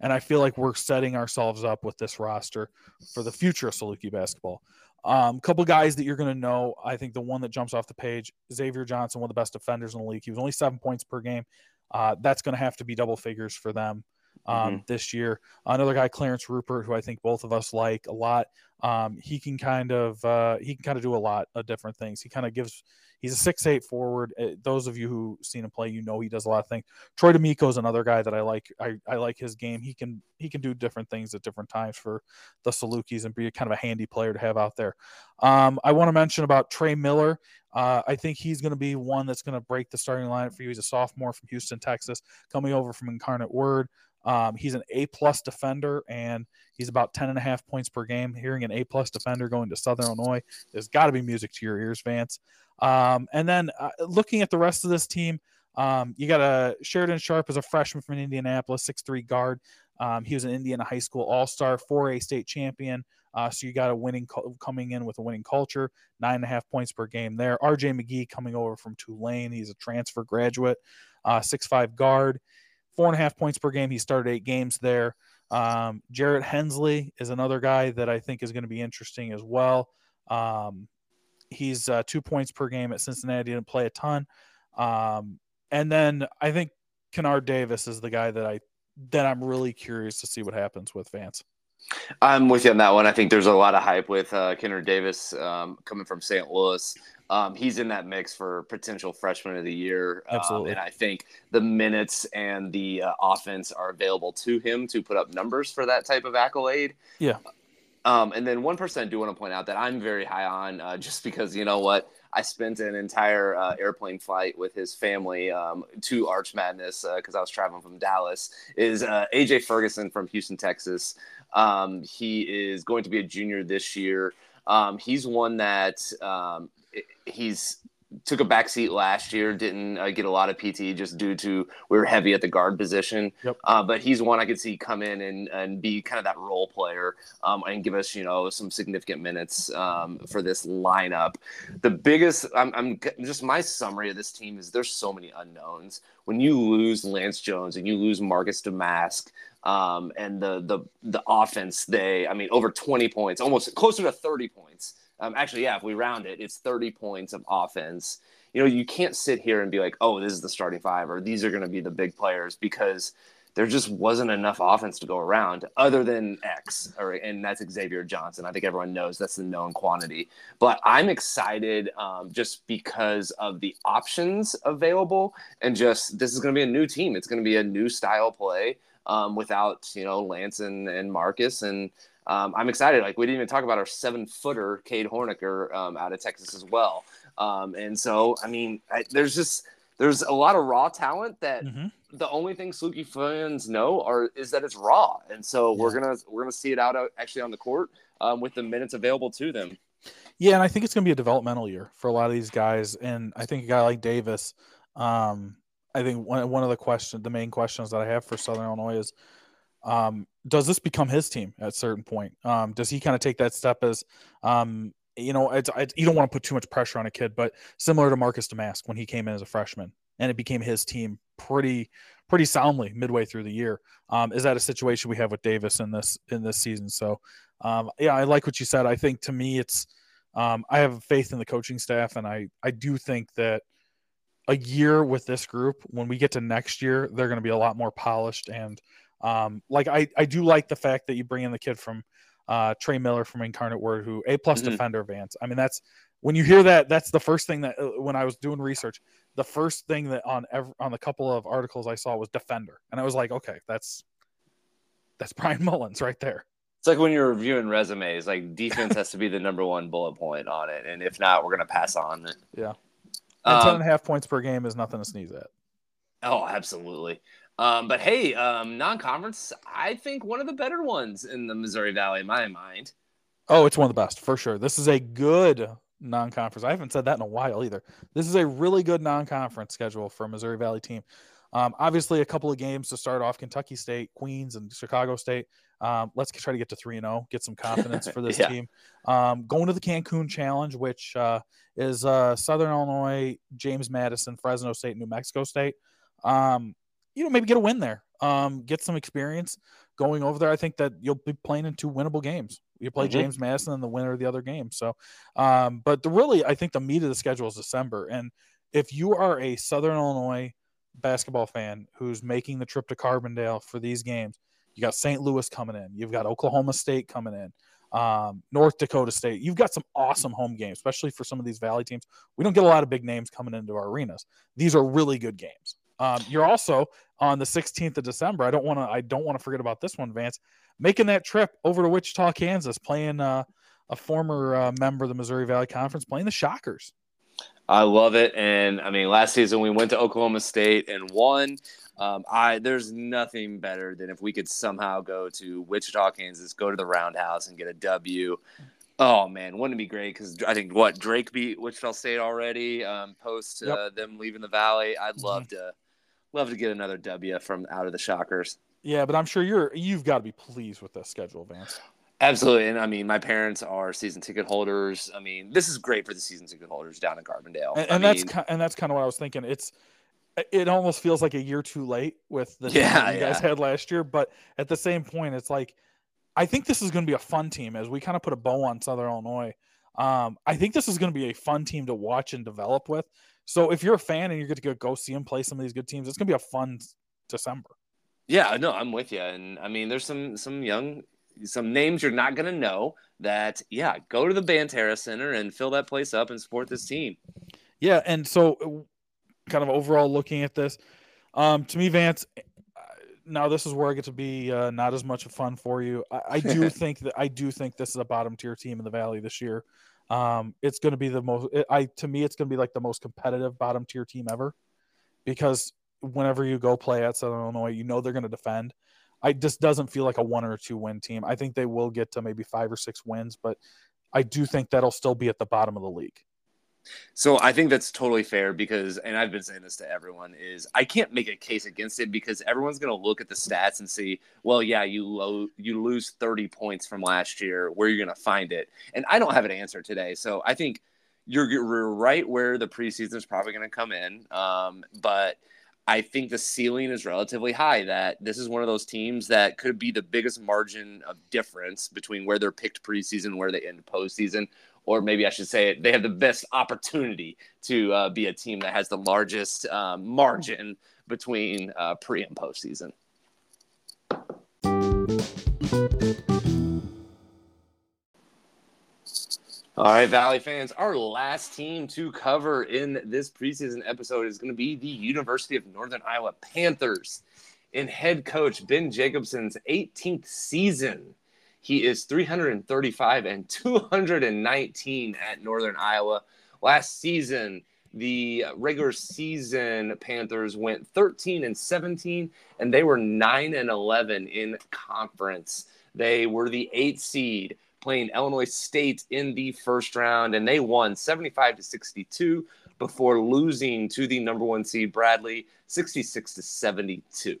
And I feel like we're setting ourselves up with this roster for the future of Saluki basketball. Um, couple guys that you're going to know. I think the one that jumps off the page, Xavier Johnson, one of the best defenders in the league. He was only seven points per game. Uh, that's going to have to be double figures for them um, this year. Another guy, Clarence Rupert, who I think both of us like a lot. Um, he can kind of uh, he can kind of do a lot of different things. He kind of gives. He's a six eight forward. Uh, those of you who seen him play, you know he does a lot of things. Troy D'Amico is another guy that I like. I, I like his game. He can he can do different things at different times for the Salukis and be a kind of a handy player to have out there. Um, I want to mention about Trey Miller. Uh, I think he's going to be one that's going to break the starting lineup for you. He's a sophomore from Houston, Texas, coming over from Incarnate Word. Um, he's an A plus defender, and he's about 10 and a half points per game. Hearing an A plus defender going to Southern Illinois, there's got to be music to your ears, Vance. Um, and then uh, looking at the rest of this team, um, you got a Sheridan Sharp as a freshman from Indianapolis, six three guard. Um, he was an Indiana high school all star, 4A state champion. Uh, so you got a winning coming in with a winning culture, nine and a half points per game there. RJ McGee coming over from Tulane. He's a transfer graduate, uh, six five guard, four and a half points per game. He started eight games there. Um, Jarrett Hensley is another guy that I think is going to be interesting as well. Um, he's uh, two points per game at Cincinnati. Didn't play a ton. Um, and then I think Kennard Davis is the guy that I that I'm really curious to see what happens with Vance. I'm with you on that one. I think there's a lot of hype with uh, Kennard Davis um, coming from St. Louis. Um, he's in that mix for potential freshman of the year. Um, Absolutely. and I think the minutes and the uh, offense are available to him to put up numbers for that type of accolade. Yeah. Um, and then one person I do want to point out that I'm very high on, uh, just because you know what, I spent an entire uh, airplane flight with his family um, to Arch Madness because I was traveling from Dallas. Is uh, AJ Ferguson from Houston, Texas? Um, he is going to be a junior this year. Um, he's one that um, he's took a back seat last year, didn't uh, get a lot of PT just due to we were heavy at the guard position. Yep. Uh, but he's one I could see come in and, and be kind of that role player um, and give us, you know, some significant minutes um, for this lineup. The biggest, I'm, I'm just my summary of this team is there's so many unknowns. When you lose Lance Jones and you lose Marcus Domask, um, and the the the offense, they, I mean, over 20 points, almost closer to 30 points. Um, actually, yeah, if we round it, it's 30 points of offense. You know, you can't sit here and be like, oh, this is the starting five, or these are going to be the big players because there just wasn't enough offense to go around other than X, or, and that's Xavier Johnson. I think everyone knows that's the known quantity. But I'm excited um, just because of the options available, and just this is going to be a new team. It's going to be a new style play um, without, you know, Lance and, and Marcus. And um, I'm excited. Like we didn't even talk about our seven footer, Cade Horniker, um, out of Texas as well. Um, and so, I mean, I, there's just there's a lot of raw talent that Mhm. the only thing Saluki fans know are is that it's raw. And so we're gonna we're gonna see it out actually on the court um, with the minutes available to them. Yeah, and I think it's going to be a developmental year for a lot of these guys. And I think a guy like Davis, um, I think one, one of the questions, the main questions that I have for Southern Illinois is, um, does this become his team at a certain point? Um, does he kind of take that step as, um, you know, it's, it's, you don't want to put too much pressure on a kid, but similar to Marcus Domask when he came in as a freshman and it became his team pretty, pretty soundly midway through the year. Um, is that a situation we have with Davis in this in this season? So, um, yeah, I like what you said. I think to me, it's um, I have faith in the coaching staff, and I I do think that a year with this group, when we get to next year, they're going to be a lot more polished. And um, like I I do like the fact that you bring in the kid from uh, Trey Miller from Incarnate Word, who a plus Mhm. defender Vance. I mean, that's when you hear that, that's the first thing that uh, when I was doing research, the first thing that on ev- on the couple of articles I saw was defender, and I was like, okay, that's That's Bryan Mullins right there. It's like when you're reviewing resumes, like defense has to be the number one bullet point on it. And if not, we're going to pass on it. Yeah. And um, 10 and a half points per game is nothing to sneeze at. Oh, absolutely. Um, but hey, um, non conference, I think one of the better ones in the Missouri Valley, in my mind. Oh, it's one of the best for sure. This is a good non conference. I haven't said that in a while either. This is a really good non conference schedule for a Missouri Valley team. Um, obviously, a couple of games to start off Kentucky State, Queens, and Chicago State. Um, let's try to get to 3 and 0, get some confidence for this yeah. team. Um, going to the Cancun Challenge, which uh, is uh, Southern Illinois, James Madison, Fresno State, New Mexico State. Um, you know, maybe get a win there, um, get some experience going over there. I think that you'll be playing in two winnable games. You play mm-hmm. James Madison and the winner of the other game. So, um, but the really, I think the meat of the schedule is December. And if you are a Southern Illinois basketball fan who's making the trip to Carbondale for these games, you got St. Louis coming in, you've got Oklahoma State coming in, um, North Dakota State. You've got some awesome home games, especially for some of these Valley teams. We don't get a lot of big names coming into our arenas. These are really good games. Um, you're also on the 16th of December. I don't want to. I don't want to forget about this one, Vance. Making that trip over to Wichita, Kansas, playing uh, a former uh, member of the Missouri Valley Conference, playing the Shockers. I love it, and I mean, last season we went to Oklahoma State and won. Um, I there's nothing better than if we could somehow go to Wichita, Kansas, go to the Roundhouse, and get a W. Oh man, wouldn't it be great? Because I think what Drake beat Wichita State already um, post uh, yep. them leaving the Valley. I'd love mm-hmm. to love to get another W from out of the Shockers. Yeah, but I'm sure you're you've got to be pleased with the schedule, Vance. Absolutely, and I mean, my parents are season ticket holders. I mean, this is great for the season ticket holders down in Carbondale, and, and that's and that's kind of what I was thinking. It's it almost feels like a year too late with the yeah, you guys had last year, but at the same point, it's like I think this is going to be a fun team as we kind of put a bow on Southern Illinois. Um, I think this is going to be a fun team to watch and develop with. So if you're a fan and you're to go see them play some of these good teams, it's going to be a fun December. Yeah, no, I'm with you. And I mean, there's some some young some names you're not going to know that yeah, go to the Banterra Center and fill that place up and support this team. Yeah, and so kind of overall looking at this, um, to me, Vance. Now this is where I get to be uh, not as much fun for you. I, I do think that I do think this is a bottom tier team in the Valley this year. Um, it's going to be the most. It, I to me, it's going to be like the most competitive bottom tier team ever, because whenever you go play at Southern Illinois, you know they're going to defend. I just doesn't feel like a one or two win team. I think they will get to maybe five or six wins, but I do think that'll still be at the bottom of the league. So I think that's totally fair because, and I've been saying this to everyone, is I can't make a case against it because everyone's going to look at the stats and see, well, yeah, you lo- you lose 30 points from last year. Where are you're going to find it? And I don't have an answer today. So I think you're, you're right where the preseason is probably going to come in. Um, but I think the ceiling is relatively high. That this is one of those teams that could be the biggest margin of difference between where they're picked preseason where they end postseason or maybe I should say they have the best opportunity to uh, be a team that has the largest uh, margin between uh, pre and postseason. All right, Valley fans, our last team to cover in this preseason episode is going to be the University of Northern Iowa Panthers in head coach Ben Jacobson's 18th season he is 335 and 219 at Northern Iowa. Last season, the regular season Panthers went 13 and 17, and they were 9 and 11 in conference. They were the eighth seed playing Illinois State in the first round, and they won 75 to 62 before losing to the number one seed Bradley 66 to 72.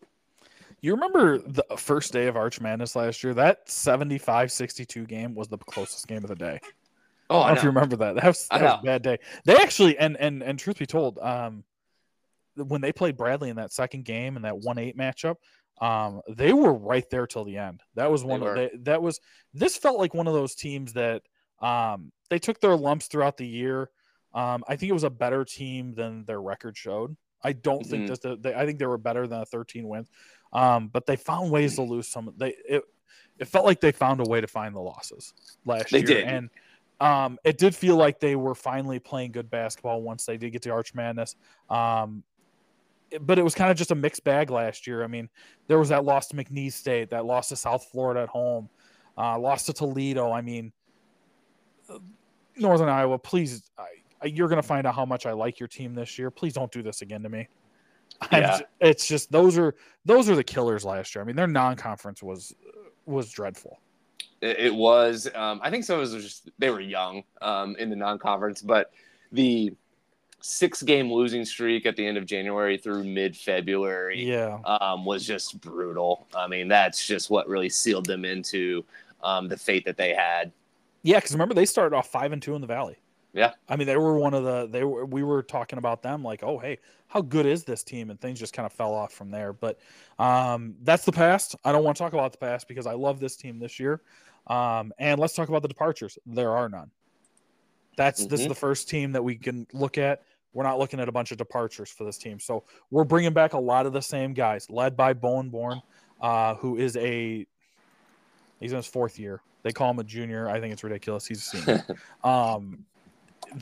You remember the first day of Arch Madness last year? That 75 62 game was the closest game of the day. Oh, I don't know if you remember that. That was, that was a bad day. They actually, and and and truth be told, um, when they played Bradley in that second game and that one eight matchup, um, they were right there till the end. That was one they of they, that was this felt like one of those teams that um they took their lumps throughout the year. Um, I think it was a better team than their record showed. I don't mm-hmm. think that the, they, I think they were better than a 13 wins. Um, but they found ways to lose some. They it it felt like they found a way to find the losses last they year. Did. And um, it did feel like they were finally playing good basketball once they did get to Arch Madness. Um, but it was kind of just a mixed bag last year. I mean, there was that loss to McNeese State, that loss to South Florida at home, uh, lost to Toledo. I mean, Northern Iowa, please, I, you're going to find out how much I like your team this year. Please don't do this again to me. Yeah. it's just those are those are the killers last year. I mean, their non-conference was was dreadful. It, was. Um, I think some of us just they were young um, in the non-conference, but the six game losing streak at the end of January through mid February yeah. um, was just brutal. I mean, that's just what really sealed them into um, the fate that they had. Yeah, because remember they started off five and two in the Valley. Yeah, I mean they were one of the they were we were talking about them like oh hey how good is this team and things just kind of fell off from there. But um, that's the past. I don't want to talk about the past because I love this team this year. Um, and let's talk about the departures. There are none. That's mm-hmm. this is mm-hmm. the first team that we can look at. We're not looking at a bunch of departures for this team. So we're bringing back a lot of the same guys, led by Bowen Born, uh, who is a he's in his fourth year. They call him a junior. I think it's ridiculous. He's a senior. um,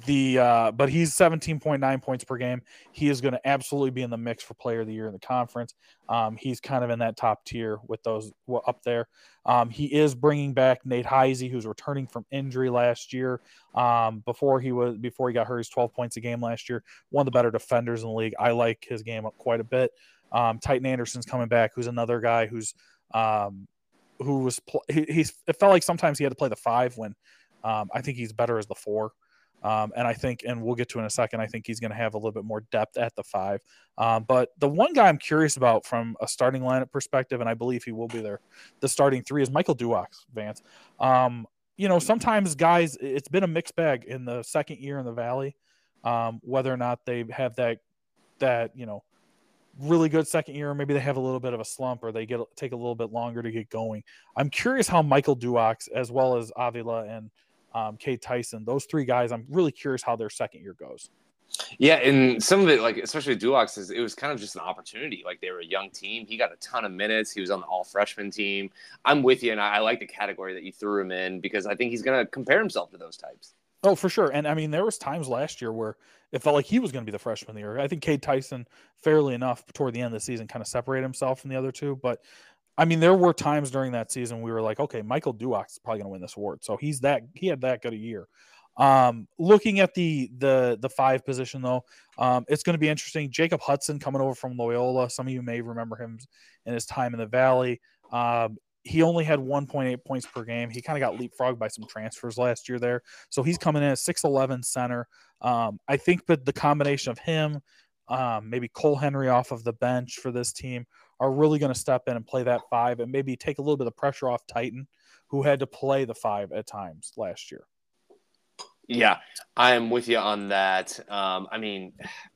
the uh, but he's 17.9 points per game. He is going to absolutely be in the mix for player of the year in the conference. Um, he's kind of in that top tier with those up there. Um, he is bringing back Nate Heisey, who's returning from injury last year. Um, before he was before he got hurt, he's 12 points a game last year. One of the better defenders in the league. I like his game up quite a bit. Um, Tytan Anderson's coming back, who's another guy who's um, who was pl- he, he's it felt like sometimes he had to play the five when um, I think he's better as the four. Um, and I think, and we'll get to in a second, I think he's going to have a little bit more depth at the five. Um, but the one guy I'm curious about from a starting lineup perspective, and I believe he will be there, the starting three is Michael Duax, Vance. Um, you know, sometimes guys, it's been a mixed bag in the second year in the Valley, um, whether or not they have that, that, you know, really good second year, or maybe they have a little bit of a slump, or they get take a little bit longer to get going. I'm curious how Michael Duax, as well as Avila and um, Cade Tyson, those three guys, I'm really curious how their second year goes. Yeah, and some of it, like especially Duax, is it was kind of just an opportunity. Like they were a young team. He got a ton of minutes. He was on the all freshman team. I'm with you, and I, I like the category that you threw him in because I think he's going to compare himself to those types. Oh, for sure. And I mean, there was times last year where it felt like he was going to be the freshman of the year. I think Cade Tyson, fairly enough, toward the end of the season, kind of separated himself from the other two. But I mean, there were times during that season we were like, okay, Michael Duax is probably going to win this award. So he's that he had that good a year. Um, looking at the the the five position though, um, it's going to be interesting. Jacob Hutson coming over from Loyola. Some of you may remember him in his time in the Valley. Um, he only had 1.8 points per game. He kind of got leapfrogged by some transfers last year there. So he's coming in at 6'11 center. Um, I think that the combination of him, um, maybe Cole Henry off of the bench for this team, are really going to step in and play that five and maybe take a little bit of pressure off Tytan, who had to play the five at times last year. Yeah, I am with you on that. Um, I mean,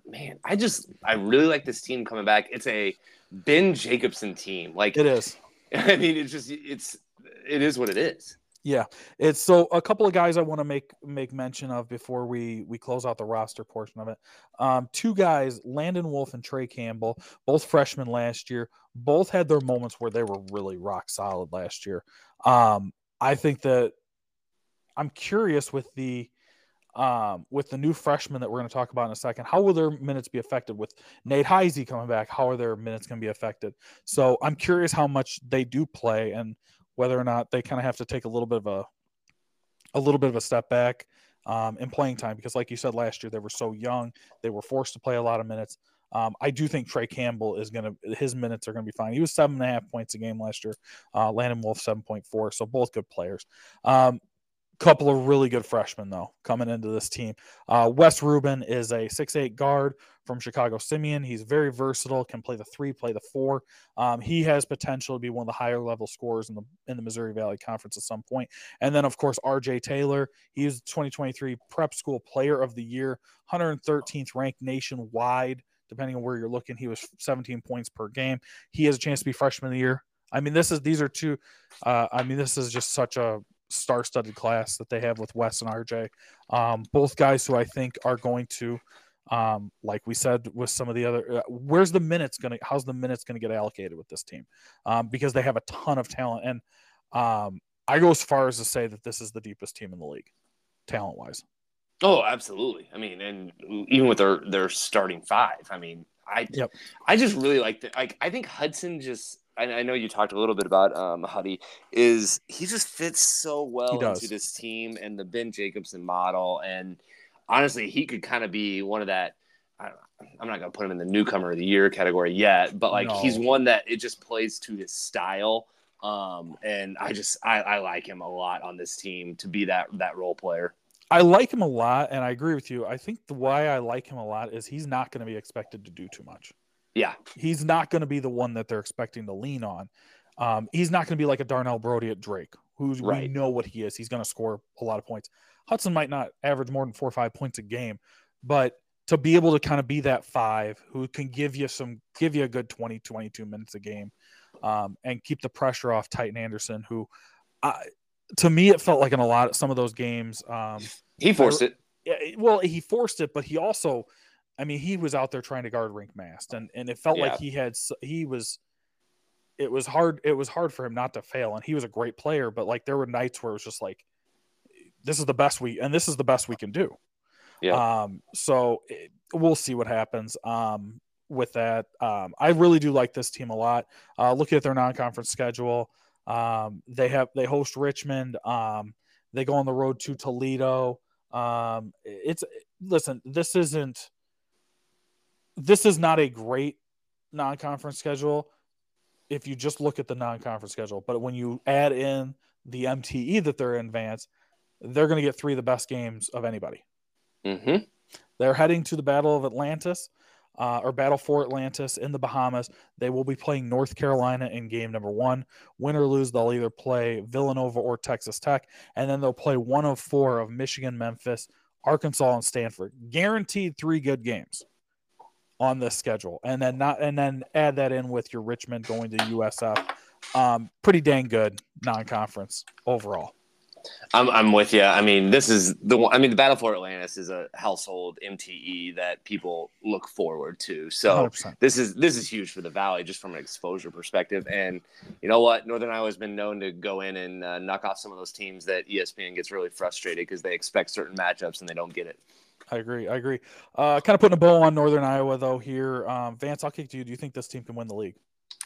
man, I just I really like this team coming back. It's a Ben Jacobson team. Like it is. I mean, it's just it's it is what it is. Yeah, it's so a couple of guys I want to make make mention of before we we close out the roster portion of it. Um, two guys, Landon Wolf and Trey Campbell, both freshmen last year, both had their moments where they were really rock solid last year. Um, I think that I'm curious with the um, with the new freshmen that we're going to talk about in a second. How will their minutes be affected with Nate Heisey coming back? How are their minutes going to be affected? So I'm curious how much they do play and whether or not they kind of have to take a little bit of a a little bit of a step back um, in playing time because, like you said last year, they were so young, they were forced to play a lot of minutes. Um, I do think Trey Campbell is going to his minutes are going to be fine. He was seven and a half points a game last year. Uh, Landon Wolf seven point four, so both good players. Um, couple of really good freshmen though coming into this team. Uh, Wes Rubin is a six-eight guard from Chicago Simeon. He's very versatile, can play the three, play the four. Um, he has potential to be one of the higher level scorers in the in the Missouri Valley Conference at some point. And then of course RJ Taylor, he's 2023 Prep School Player of the Year, 113th ranked nationwide. Depending on where you're looking, he was 17 points per game. He has a chance to be freshman of the year. I mean, this is these are two. Uh, I mean, this is just such a star-studded class that they have with Wes and RJ. Um, both guys who I think are going to, um, like we said with some of the other, uh, where's the minutes going to? How's the minutes going to get allocated with this team? Um, because they have a ton of talent, and um, I go as far as to say that this is the deepest team in the league, talent-wise. Oh, absolutely. I mean, and even with their their starting five, I mean, I Yep. I just really like the like I think Hutson just I, I know you talked a little bit about um Huddy is he just fits so well into this team and the Ben Jacobson model and honestly he could kind of be one of that I I'm not gonna put him in the newcomer of the year category yet, but like he's one that it just plays to his style. Um, and I just I, I like him a lot on this team to be that that role player. I like him a lot, and I agree with you. I think the why I like him a lot is he's not going to be expected to do too much. Yeah, He's not going to be the one that they're expecting to lean on. Um, he's not going to be like a Darnell Brodie at Drake, who's we know what he is. He's going to score a lot of points. Hutson might not average more than four or five points a game, but to be able to kind of be that five who can give you some, give you a good 20, 22 minutes a game, um, and keep the pressure off Tytan Anderson, who, I, to me, it felt like in a lot of some of those games. Um, he forced it. yeah, it- well, he forced it, but he also, I mean, he was out there trying to guard Rienk Mast, and and it felt Yeah. like he had he was. It was hard. It was hard for him not to fail, and he was a great player. But like, there were nights where it was just like, this is the best we, and this is the best we can do. Yeah. Um. So it, we'll see what happens. Um. With that, um, I really do like this team a lot. Uh, looking at their non-conference schedule, um, they have they host Richmond. Um, they go on the road to Toledo. Um, it's listen, this isn't this is not a great non-conference schedule if you just look at the non-conference schedule. But when you add in the MTE that they're in advance, they're going to get three of the best games of anybody. Mm-hmm. They're heading to the Battle of Atlantis, uh, or Battle for Atlantis in the Bahamas. They will be playing North Carolina in game number one. Win or lose, they'll either play Villanova or Texas Tech, and then they'll play one of four of Michigan, Memphis, Arkansas, and Stanford. Guaranteed three good games on this schedule, and then not, and then add that in with your Richmond going to USF. Um, pretty dang good non-conference overall. I'm I'm with you. I mean, this is the one. I mean, the Battle for Atlantis is a household MTE that people look forward to. So 100%. this is this is huge for the Valley, just from an exposure perspective. And you know what, Northern Iowa has been known to go in and uh, knock off some of those teams that ESPN gets really frustrated because they expect certain matchups and they don't get it. I agree. I agree. Uh, kind of putting a bow on Northern Iowa though here. Um, Vance, I'll kick to you. Do you think this team can win the league?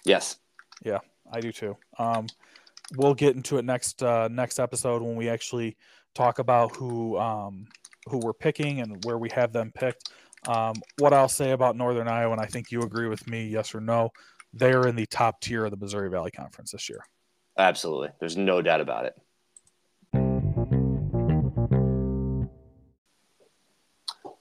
Yes. Yeah, I do too. Um, we'll get into it next uh, next episode when we actually talk about who um, who we're picking and where we have them picked. Um, what I'll say about Northern Iowa, and I think you agree with me, yes or no, they are in the top tier of the Missouri Valley Conference this year. Absolutely. There's no doubt about it.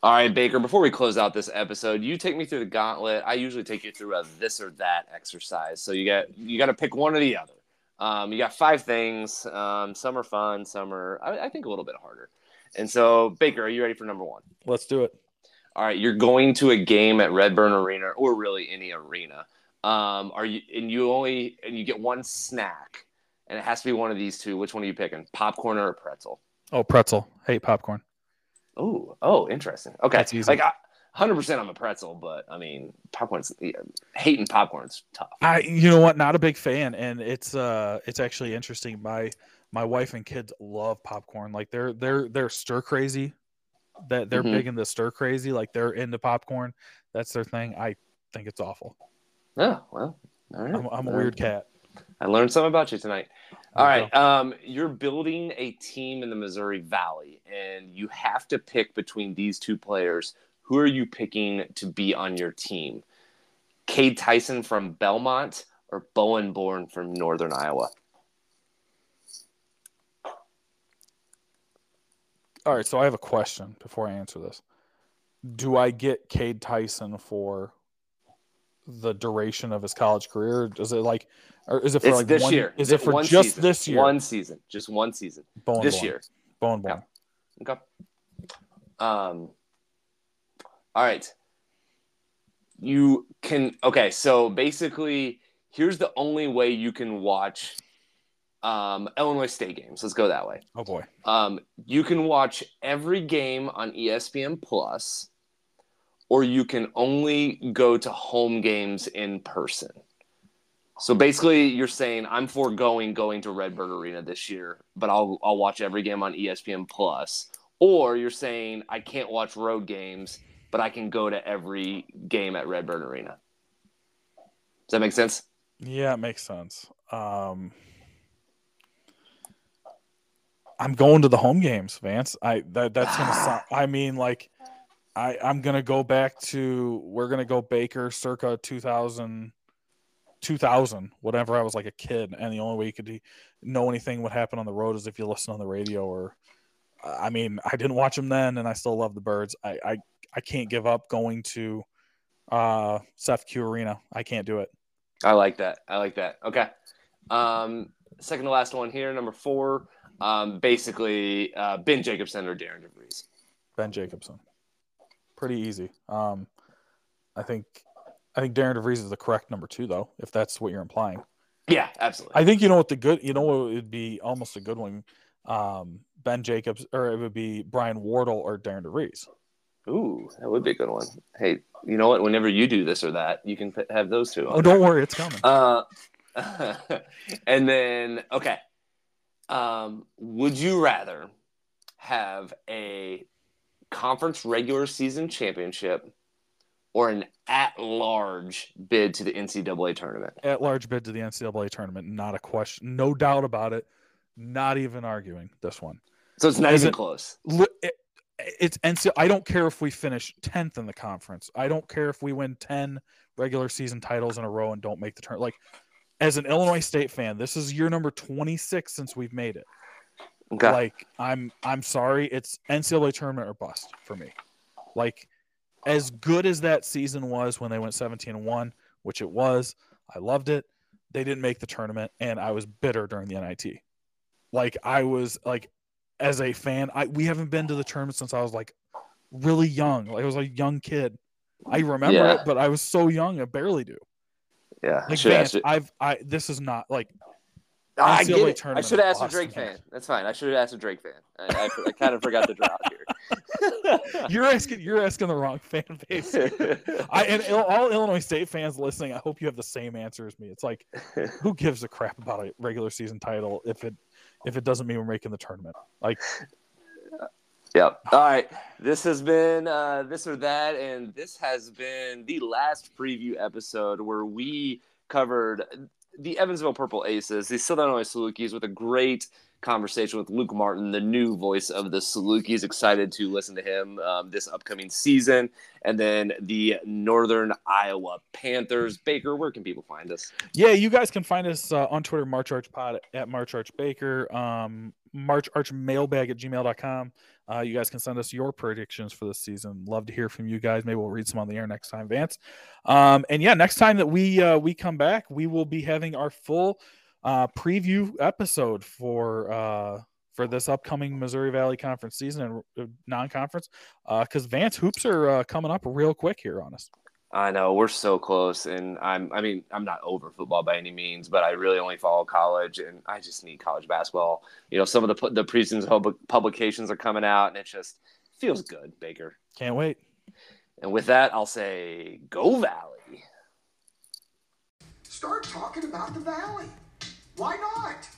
All right, Baker, before we close out this episode, you take me through the gauntlet. I usually take you through a this or that exercise. So you got you got to pick one or the other. Um, you got five things. Um, some are fun, some are I, I think a little bit harder. And so, Baker, are you ready for number one? Let's do it. All right, you're going to a game at Redbird Arena or really any arena. Um, are you and you only and you get one snack, and it has to be one of these two. Which one are you picking? Popcorn or a pretzel? Oh, pretzel. Hate popcorn. Oh, oh, interesting. Okay, That's easy. like hundred percent on the pretzel, but I mean, popcorn's yeah, hating popcorn's tough. I you know what, not a big fan, and it's uh it's actually interesting. My my wife and kids love popcorn. Like they're they're they're stir crazy. That they're Mhm. big into stir crazy. Like they're into popcorn. That's their thing. I think it's awful. Oh well, all right. I'm, I'm a weird cat. I learned something about you tonight. All right. Um, you're building a team in the Missouri Valley, and you have to pick between these two players. Who are you picking to be on your team? Cade Tyson from Belmont or Bowen Born from Northern Iowa? All right, so I have a question before I answer this. Do I get Cade Tyson for the duration of his college career? Is it like, or is it for It's like this one, year. Is it for One just season. this year? One season. Just one season. Bowen this Born. year. Bowen Born. Okay. Um. All right. You can okay. So basically, here's the only way you can watch um, Illinois State games. Let's go that way. Oh boy. Um, you can watch every game on ESPN Plus, or you can only go to home games in person. So basically, you're saying I'm foregoing going to Redbird Arena this year, but I'll I'll watch every game on ESPN Plus. Or you're saying I can't watch road games but I can go to every game at Redbird Arena. Does that make sense? Yeah, it makes sense. Um, I'm going to the home games, Vance. I that that's gonna sound. I mean, like, I I'm gonna go back to we're gonna go Baker circa 2000, 2000, whatever. I was like a kid, and the only way you could know anything would happen on the road is if you listen on the radio. Or, I mean, I didn't watch them then, and I still love the Birds. I I, I can't give up going to uh CEFCU Arena. I can't do it. I like that. I like that. Okay. Um, second to last one here, number four. Um, basically, uh, Ben Jacobson or Darian DeVries. Ben Jacobson. Pretty easy. Um, I think I think Darian DeVries is the correct number two, though, if that's what you're implying. Yeah, absolutely. I think you know what the good, you know what would be almost a good one. Um, ben Jacobs, or it would be Brian Wardle or Darian DeVries. Ooh, that would be a good one. Hey, you know what? Whenever you do this or that, you can have those two. Oh, don't worry, it's coming. Uh, and then okay, um, would you rather have a conference regular season championship or an at-large bid to the NCAA tournament? At-large bid to the NCAA tournament, not a question, no doubt about it. Not even arguing this one. So it's not Is even it, close. It, it's NCAA. I don't care if we finish tenth in the conference. I don't care if we win ten regular season titles in a row and don't make the turn. Like as an Illinois State fan, this is year number 26 since we've made it. Okay. Like I'm I'm sorry, it's NCAA tournament or bust for me. Like as good as that season was when they went 17 and 1, which it was, I loved it. They didn't make the tournament and I was bitter during the NIT. Like I was like as a fan, I we haven't been to the tournament since I was like really young. Like I was a young kid. I remember yeah. it, but I was so young, I barely do. Yeah, like I've I this is not like I get it. I should have asked a Drake fan. That's fine. I should have asked a Drake fan. I, I, I kind of forgot the draw here. you're asking. You're asking the wrong fan base. I and all Illinois State fans listening. I hope you have the same answer as me. It's like, who gives a crap about a regular season title if it if it doesn't mean we're making the tournament? Like, Yep. All right. This has been uh, this or that, and this has been the last preview episode where we covered the Evansville Purple Aces, the Southern Illinois Salukis, with a great conversation with Luke Martin, the new voice of the Salukis. Excited to listen to him um, this upcoming season. And then the Northern Iowa Panthers. Baker, where can people find us? Yeah, you guys can find us uh, on Twitter, March Arch Pod at March Arch Baker, um, March Arch Mailbag at gmail.com. Uh, you guys can send us your predictions for this season. Love to hear from you guys. Maybe we'll read some on the air next time, Vance. Um, and yeah, next time that we uh, we come back, we will be having our full uh, preview episode for uh, for this upcoming Missouri Valley Conference season and uh, non-conference because uh, Vance hoops are uh, coming up real quick here on us. I know we're so close, and I'm. I mean, I'm not over football by any means, but I really only follow college, and I just need college basketball. You know, some of the the preseason publications are coming out, and it just feels good. Baker, can't wait. And with that, I'll say, go Valley. Start talking about the Valley. Why not?